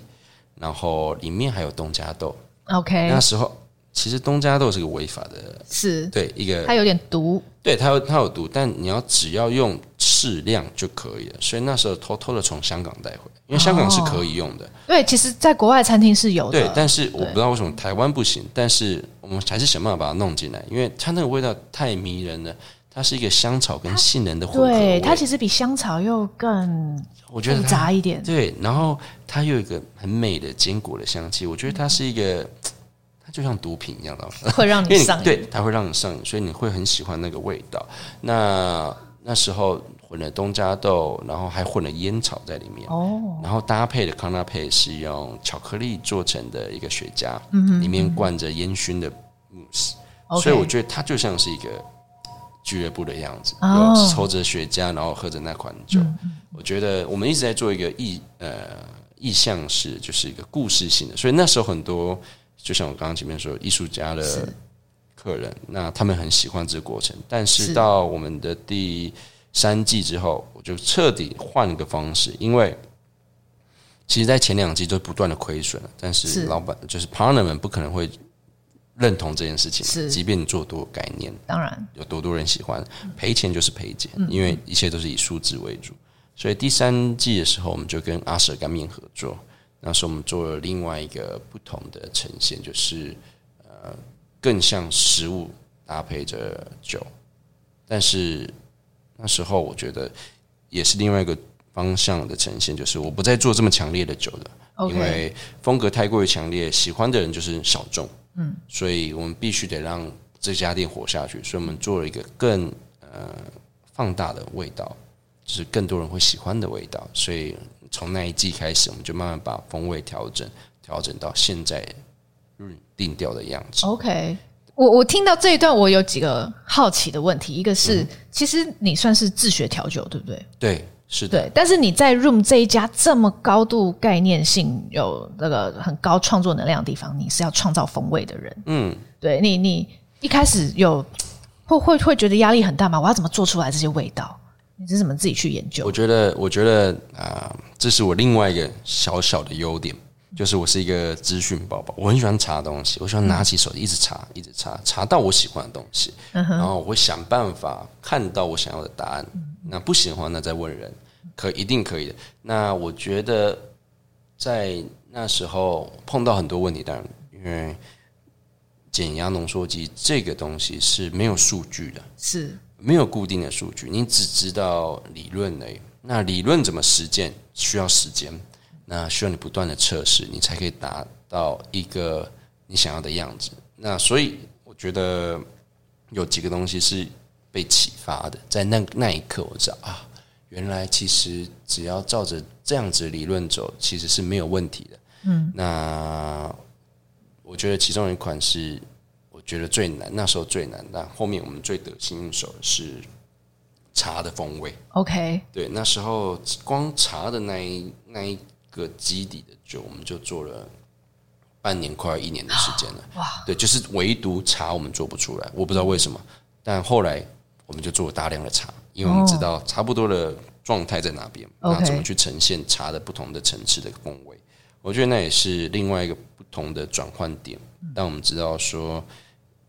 然后里面还有东加豆。OK，那时候其实东加豆是个违法的，是对一个它有点毒，对它有它有毒，但你要只要用适量就可以了。所以那时候偷偷的从香港带回，因为香港是可以用的。哦、对，其实在国外餐厅是有的，对，但是我不知道为什么台湾不行，但是我们还是想办法把它弄进来，因为它那个味道太迷人了。它是一个香草跟杏仁的混合味，对，它其实比香草又更我觉得复杂一点。对，然后它又有一个很美的坚果的香气，我觉得它是一个，它就像毒品一样的，会让你上瘾。对，它会让你上瘾，所以你会很喜欢那个味道。那那时候混了东加豆，然后还混了烟草在里面哦，然后搭配的康纳佩是用巧克力做成的一个雪茄，嗯哼，里面灌着烟熏的慕斯，所以我觉得它就像是一个。俱乐部的样子，抽着雪茄，然后喝着那款酒。嗯、我觉得我们一直在做一个意呃意象式，就是一个故事性的。所以那时候很多，就像我刚刚前面说，艺术家的客人，那他们很喜欢这个过程。但是到我们的第三季之后，我就彻底换一个方式，因为其实，在前两季都不断的亏损了，但是老板就是 partner 们不可能会。认同这件事情，是，即便你做多概念，当然有多多人喜欢，赔钱就是赔钱，嗯、因为一切都是以数字为主。所以第三季的时候，我们就跟阿舍干面合作，那时候我们做了另外一个不同的呈现，就是呃，更像食物搭配着酒。但是那时候我觉得也是另外一个方向的呈现，就是我不再做这么强烈的酒了因为风格太过于强烈，喜欢的人就是小众。嗯，所以我们必须得让这家店活下去，所以我们做了一个更呃放大的味道，就是更多人会喜欢的味道。所以从那一季开始，我们就慢慢把风味调整，调整到现在定调的样子。OK，我我听到这一段，我有几个好奇的问题。一个是，嗯、其实你算是自学调酒，对不对？对，是的。对，但是你在 Room 这一家这么高度概念性、有那个很高创作能量的地方，你是要创造风味的人。嗯，对你，你一开始有会会会觉得压力很大吗？我要怎么做出来这些味道？你是怎么自己去研究？我觉得，我觉得啊、呃，这是我另外一个小小的优点。就是我是一个资讯宝宝，我很喜欢查东西，我喜欢拿起手机一直查，一直查，查到我喜欢的东西，然后我会想办法看到我想要的答案。那不行的话，那再问人，可一定可以的。那我觉得在那时候碰到很多问题，当然因为减压浓缩机这个东西是没有数据的，是没有固定的数据，你只知道理论而已。那理论怎么实践，需要时间。那需要你不断的测试，你才可以达到一个你想要的样子。那所以我觉得有几个东西是被启发的，在那那一刻我知道啊，原来其实只要照着这样子理论走，其实是没有问题的。嗯，那我觉得其中一款是我觉得最难，那时候最难，但后面我们最得心应手的是茶的风味。OK，对，那时候光茶的那一那一。个基底的酒，我们就做了半年，快一年的时间了。哇！对，就是唯独茶我们做不出来，我不知道为什么。但后来我们就做了大量的茶，因为我们知道差不多的状态在哪边，那怎么去呈现茶的不同的层次的风味？我觉得那也是另外一个不同的转换点。但我们知道说，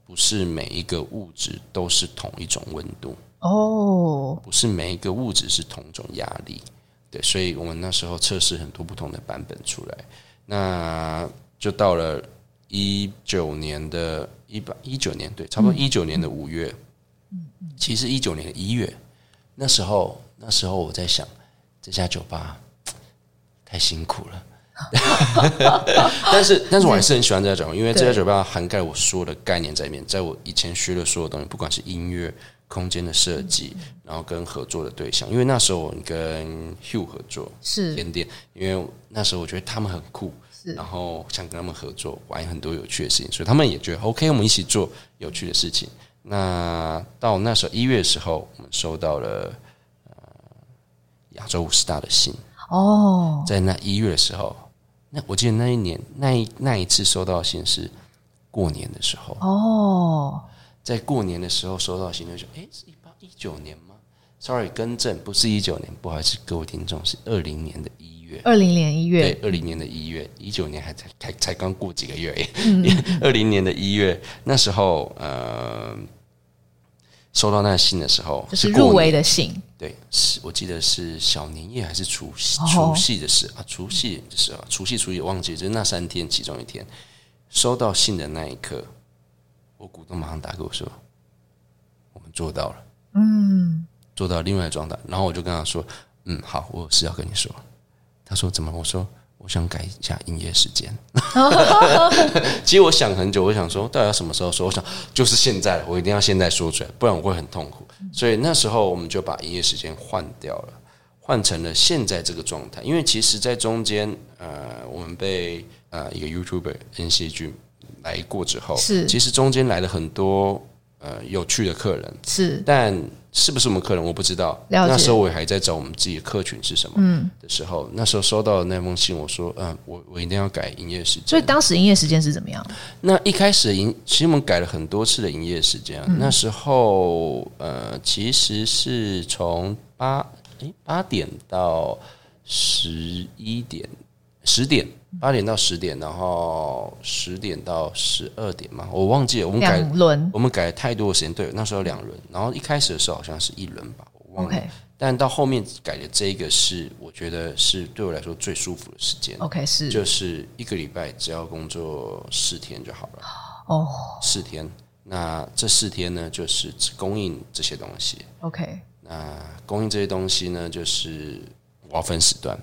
不是每一个物质都是同一种温度哦，不是每一个物质是同一种压力。对，所以我们那时候测试很多不同的版本出来，那就到了一九年的一八一九年，对，差不多一九年的五月，嗯，其实一九年的一月，那时候那时候我在想，这家酒吧太辛苦了，但是但是我还是很喜欢这家酒吧，因为这家酒吧涵盖我所有的概念在里面，在我以前学的所有东西，不管是音乐。空间的设计，然后跟合作的对象，因为那时候我跟 Hugh 合作是。甜点，因为那时候我觉得他们很酷，然后想跟他们合作玩很多有趣的事情，所以他们也觉得 OK，我们一起做有趣的事情。那到那时候一月的时候，我们收到了呃亚洲五十大的信。哦，在那一月的时候，那我记得那一年那一那一次收到的信是过年的时候。哦。在过年的时候收到信，就说：“哎，是一八一九年吗？”Sorry，更正，不是一九年，不好意思，各位听众，是二零年的一月。二零年一月，对，二零年的一月，一九年还才才才刚过几个月。二零年的一月，那时候呃，收到那个信的时候，就是入围的信。对，是我记得是小年夜还是除夕？除夕的时候啊，除夕的时候，除夕、除夕忘记，就是那三天其中一天，收到信的那一刻。我股东马上打给我说：“我们做到了，嗯，做到另外一个状态。”然后我就跟他说：“嗯，好，我有事要跟你说。”他说：“怎么？”我说：“我想改一下营业时间。”其实我想很久，我想说到底要什么时候说？我想就是现在了，我一定要现在说出来，不然我会很痛苦。所以那时候我们就把营业时间换掉了，换成了现在这个状态。因为其实，在中间，呃，我们被呃一个 YouTuber NC 君。来过之后，是其实中间来了很多呃有趣的客人，是，但是不是我们客人我不知道。那时候我还在找我们自己的客群是什么，嗯，的时候，那时候收到的那封信，我说，嗯、呃，我我一定要改营业时间。所以当时营业时间是怎么样？那一开始营，其实我们改了很多次的营业时间。嗯、那时候，呃，其实是从八诶八点到十一点，十点。八点到十点，然后十点到十二点嘛，我忘记了。我们改轮，我们改了太多的时间。对，那时候两轮，然后一开始的时候好像是一轮吧，我忘了。Okay. 但到后面改的这个是，我觉得是对我来说最舒服的时间。OK，是就是一个礼拜只要工作四天就好了。哦，oh. 四天。那这四天呢，就是只供应这些东西。OK，那供应这些东西呢，就是我要分时段，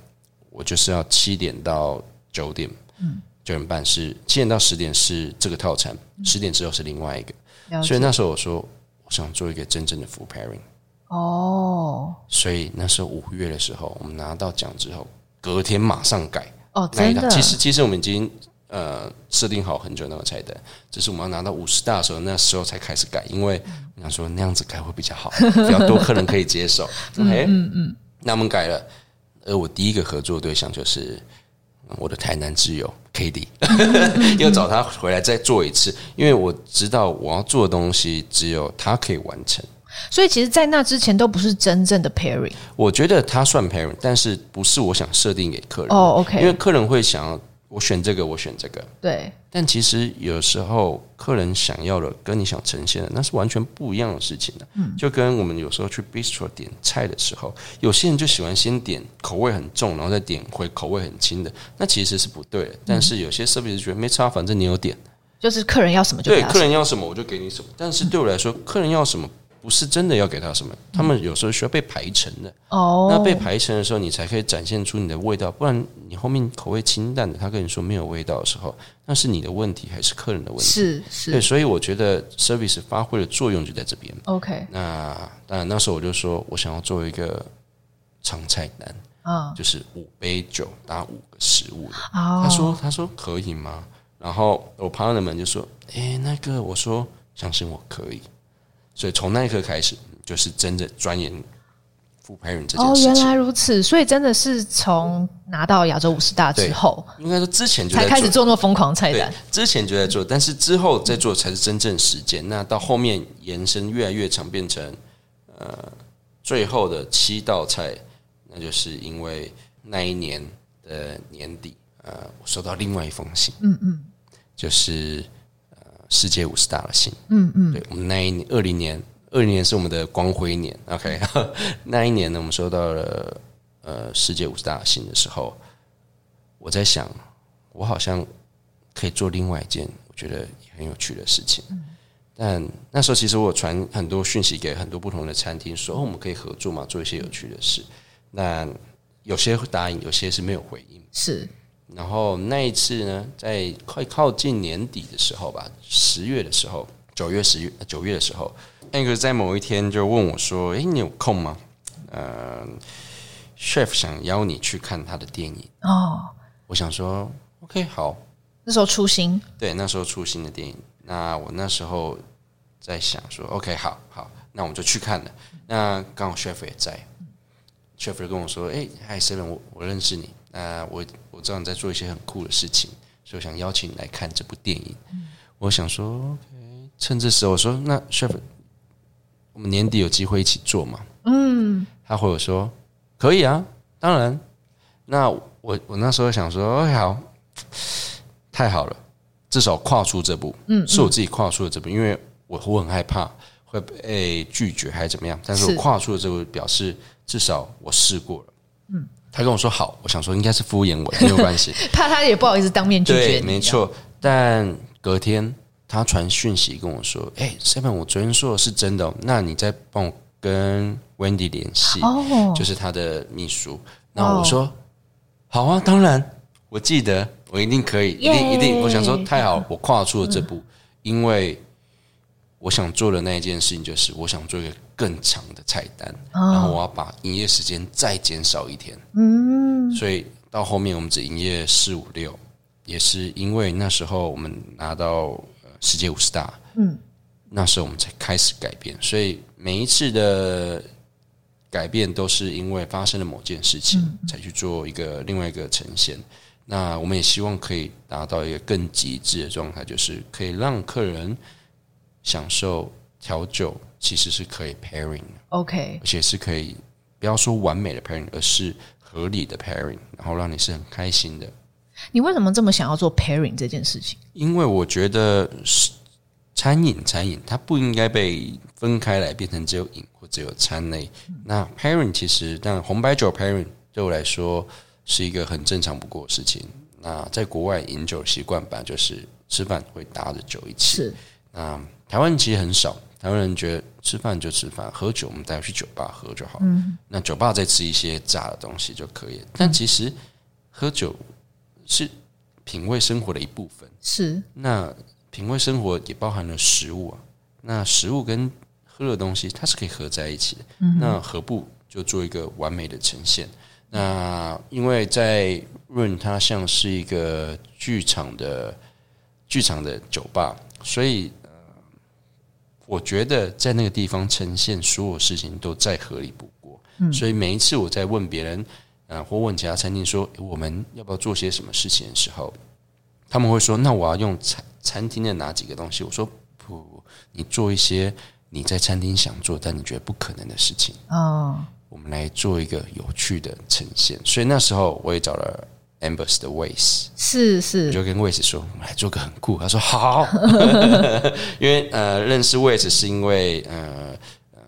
我就是要七点到。九点，嗯，九点半是七点到十点是这个套餐，十点之后是另外一个，所以那时候我说我想做一个真正的 full pairing，哦，所以那时候五月的时候，我们拿到奖之后，隔天马上改，哦，真的，其实其实我们已经呃设定好很久那个菜单，只是我们要拿到五十大的时候，那时候才开始改，因为我想说那样子改会比较好，比较多客人可以接受。OK，嗯嗯，那我们改了。而我第一个合作对象就是我的台南挚友 Cady，要找他回来再做一次，因为我知道我要做的东西只有他可以完成。所以其实，在那之前都不是真正的 pairing。我觉得他算 pairing，但是不是我想设定给客人。哦，OK。因为客人会想要我选这个，我选这个。对。但其实有时候客人想要的跟你想呈现的那是完全不一样的事情的。嗯。就跟我们有时候去 bistro 点菜的时候，有些人就喜欢先点口味很重，然后再点回口味很轻的，那其实是不对的。但是有些 service 觉得没差，反正你有点，就是客人要什么就。对，客人要什么我就给你什么。但是对我来说，客人要什么。不是真的要给他什么，他们有时候需要被排成的。哦，那被排成的时候，你才可以展现出你的味道。不然你后面口味清淡的，他跟你说没有味道的时候，那是你的问题还是客人的问题？是是。对，所以我觉得 service 发挥的作用就在这边。OK，那当然那时候我就说我想要做一个长菜单啊，就是五杯酒搭五个食物的。他说他说可以吗？然后我 partner 们就说，哎，那个我说相信我可以。所以从那一刻开始，就是真的钻研 food pairing 这件事情。哦，原来如此，所以真的是从拿到亚洲五十大之后，应该说之前就才开始做那么疯狂菜单。之前就在做，但是之后在做才是真正实践。那到后面延伸越来越长，变成呃最后的七道菜，那就是因为那一年的年底，呃，我收到另外一封信，嗯嗯，就是。世界五十大的信，嗯嗯，对我们那一年二零年，二零年是我们的光辉年，OK，那一年呢，我们收到了呃世界五十大的信的时候，我在想，我好像可以做另外一件我觉得也很有趣的事情，嗯、但那时候其实我传很多讯息给很多不同的餐厅，说哦我们可以合作嘛，做一些有趣的事，那有些会答应，有些是没有回应，是。然后那一次呢，在快靠近年底的时候吧，十月的时候，九月、十月、九月的时候，那个在某一天就问我说：“哎，你有空吗？呃，chef 想邀你去看他的电影。”哦，我想说，OK，好。那时候出新，对，那时候出新的电影。那我那时候在想说，OK，好好，那我们就去看了。那刚好 chef 也在，chef 就跟我说：“诶嗨，Seven，我我认识你。那我。”我知道你在做一些很酷的事情，所以我想邀请你来看这部电影。嗯、我想说，OK，趁这时候我说，那 chef，我们年底有机会一起做吗？嗯，他回我说可以啊，当然。那我我那时候想说，哎，好，太好了，至少跨出这步，嗯，是我自己跨出了这步，因为我我很害怕会被拒绝还是怎么样，但是我跨出了这步，表示至少我试过了，嗯。他跟我说好，我想说应该是敷衍我，没有关系。怕他也不好意思当面拒绝。对，没错。但隔天他传讯息跟我说：“哎，Seven，我昨天说的是真的，那你再帮我跟 Wendy 联系，哦，就是他的秘书。”那我说：“好啊，当然，我记得，我一定可以，一定一定。”我想说太好，我跨出了这步，因为。我想做的那一件事情就是，我想做一个更长的菜单，然后我要把营业时间再减少一天。嗯，所以到后面我们只营业四五六，也是因为那时候我们拿到世界五十大，嗯，那时候我们才开始改变。所以每一次的改变都是因为发生了某件事情，才去做一个另外一个呈现。那我们也希望可以达到一个更极致的状态，就是可以让客人。享受调酒其实是可以 pairing 的。OK，而且是可以不要说完美的 pairing，而是合理的 pairing，然后让你是很开心的。你为什么这么想要做 pairing 这件事情？因为我觉得是餐饮，餐饮它不应该被分开来变成只有饮或只有餐类。嗯、那 pairing 其实，但红白酒 pairing 对我来说是一个很正常不过的事情。那在国外饮酒习惯吧，就是吃饭会搭着酒一起。是那。台湾其实很少，台湾人觉得吃饭就吃饭，喝酒我们带去酒吧喝就好。嗯，那酒吧再吃一些炸的东西就可以。但其实喝酒是品味生活的一部分。是，那品味生活也包含了食物啊。那食物跟喝的东西它是可以合在一起的。嗯，那何不就做一个完美的呈现？那因为在 Room 它像是一个剧场的剧场的酒吧，所以呃，我觉得在那个地方呈现所有事情都再合理不过。嗯，所以每一次我在问别人，呃，或问其他餐厅说我们要不要做些什么事情的时候，他们会说：“那我要用餐餐厅的哪几个东西？”我说：“不，你做一些你在餐厅想做但你觉得不可能的事情。”哦，我们来做一个有趣的呈现。所以那时候我也找了。Ambers 的 Ways 是是，我就跟 Ways 说，我们来做个很酷。他说好，因为呃，认识 Ways 是因为呃，嗯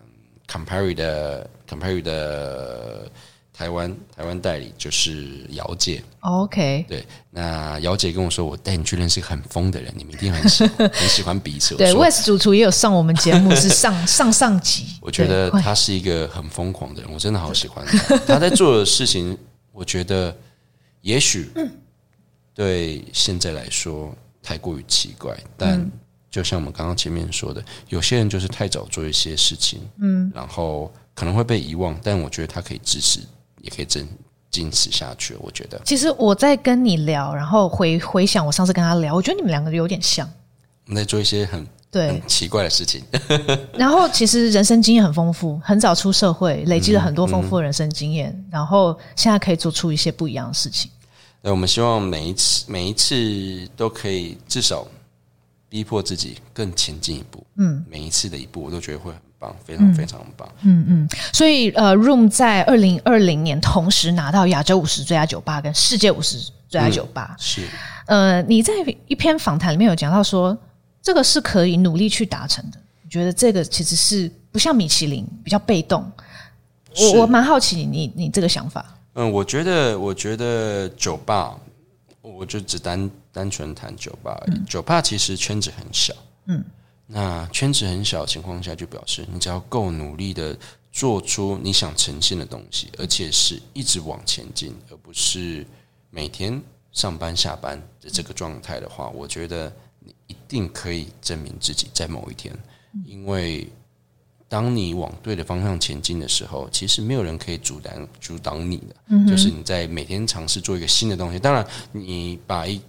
，Campari 的 Campari 的台湾台湾代理就是姚姐。OK，对，那姚姐跟我说，我带你去认识很疯的人，你们一定很喜欢很喜欢彼此。对，Ways 主厨也有上我们节目，是上 上上集。我觉得他是一个很疯狂的人，我真的好喜欢他。他在做的事情，我觉得。也许对现在来说太过于奇怪，但就像我们刚刚前面说的，有些人就是太早做一些事情，嗯，然后可能会被遗忘，但我觉得他可以支持，也可以坚坚持下去。我觉得，其实我在跟你聊，然后回回想我上次跟他聊，我觉得你们两个有点像，我们在做一些很对很奇怪的事情。然后其实人生经验很丰富，很早出社会，累积了很多丰富的人生经验，嗯嗯、然后现在可以做出一些不一样的事情。那我们希望每一次每一次都可以至少逼迫自己更前进一步。嗯，每一次的一步，我都觉得会很棒，非常非常棒。嗯嗯，所以呃，Room 在二零二零年同时拿到亚洲五十最佳酒吧跟世界五十最佳酒吧。是。呃，你在一篇访谈里面有讲到说，这个是可以努力去达成的。你觉得这个其实是不像米其林比较被动。我我蛮好奇你你这个想法。嗯，我觉得，我觉得酒吧，我就只单单纯谈酒吧而已。嗯。酒吧其实圈子很小，嗯，那圈子很小的情况下，就表示你只要够努力的做出你想呈现的东西，而且是一直往前进，而不是每天上班下班的这个状态的话，我觉得你一定可以证明自己在某一天，因为。当你往对的方向前进的时候，其实没有人可以阻挡阻挡你的。嗯，就是你在每天尝试做一个新的东西。当然，你把一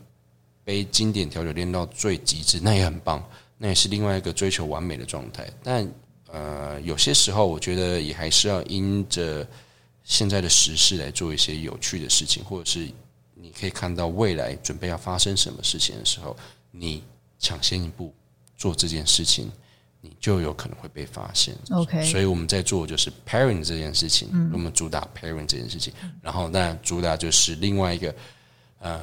杯经典调酒练到最极致，那也很棒，那也是另外一个追求完美的状态。但呃，有些时候我觉得也还是要因着现在的时事来做一些有趣的事情，或者是你可以看到未来准备要发生什么事情的时候，你抢先一步做这件事情。你就有可能会被发现。OK，所以我们在做就是 pairing 这件事情，嗯、我们主打 pairing 这件事情，然后那主打就是另外一个呃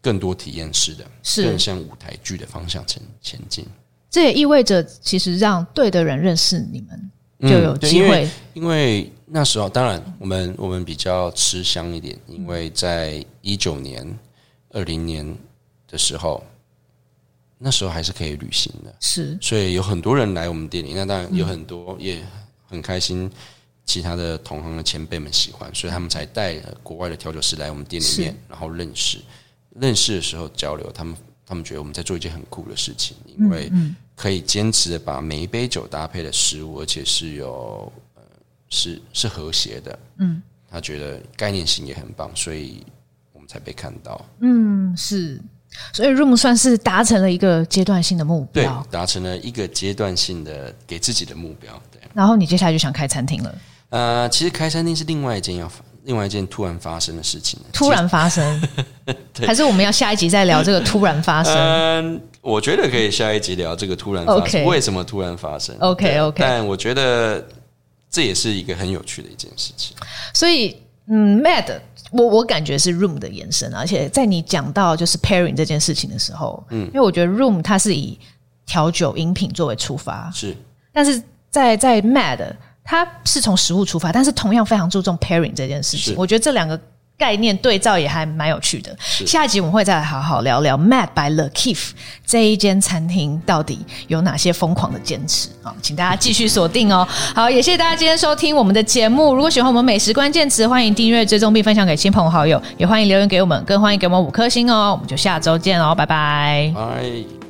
更多体验式的，是更像舞台剧的方向前前进。这也意味着，其实让对的人认识你们，就有机会、嗯因。因为那时候，当然我们我们比较吃香一点，因为在一九年、二零年的时候。那时候还是可以旅行的，是，所以有很多人来我们店里。那当然有很多也很开心，其他的同行的前辈们喜欢，所以他们才带国外的调酒师来我们店里面，然后认识。认识的时候交流，他们他们觉得我们在做一件很酷的事情，因为可以坚持的把每一杯酒搭配的食物，而且是有呃是是和谐的。嗯，他觉得概念性也很棒，所以我们才被看到。嗯，是。所以 Room 算是达成了一个阶段性的目标，对，达成了一个阶段性的给自己的目标。对，然后你接下来就想开餐厅了。呃，其实开餐厅是另外一件要另外一件突然发生的事情。突然发生，还是我们要下一集再聊这个突然发生？嗯，我觉得可以下一集聊这个突然发生.为什么突然发生？OK OK，但我觉得这也是一个很有趣的一件事情。所以，嗯，Mad。我我感觉是 Room 的延伸，而且在你讲到就是 pairing 这件事情的时候，嗯，因为我觉得 Room 它是以调酒饮品作为出发，是，但是在在 Mad 它是从食物出发，但是同样非常注重 pairing 这件事情，我觉得这两个。概念对照也还蛮有趣的。下一集我们会再来好好聊聊 Mad by Le Kiff 这一间餐厅到底有哪些疯狂的坚持啊？请大家继续锁定哦。好，也谢谢大家今天收听我们的节目。如果喜欢我们美食关键词，欢迎订阅、追踪并分享给亲朋好友，也欢迎留言给我们，更欢迎给我们五颗星哦。我们就下周见哦，拜拜。拜。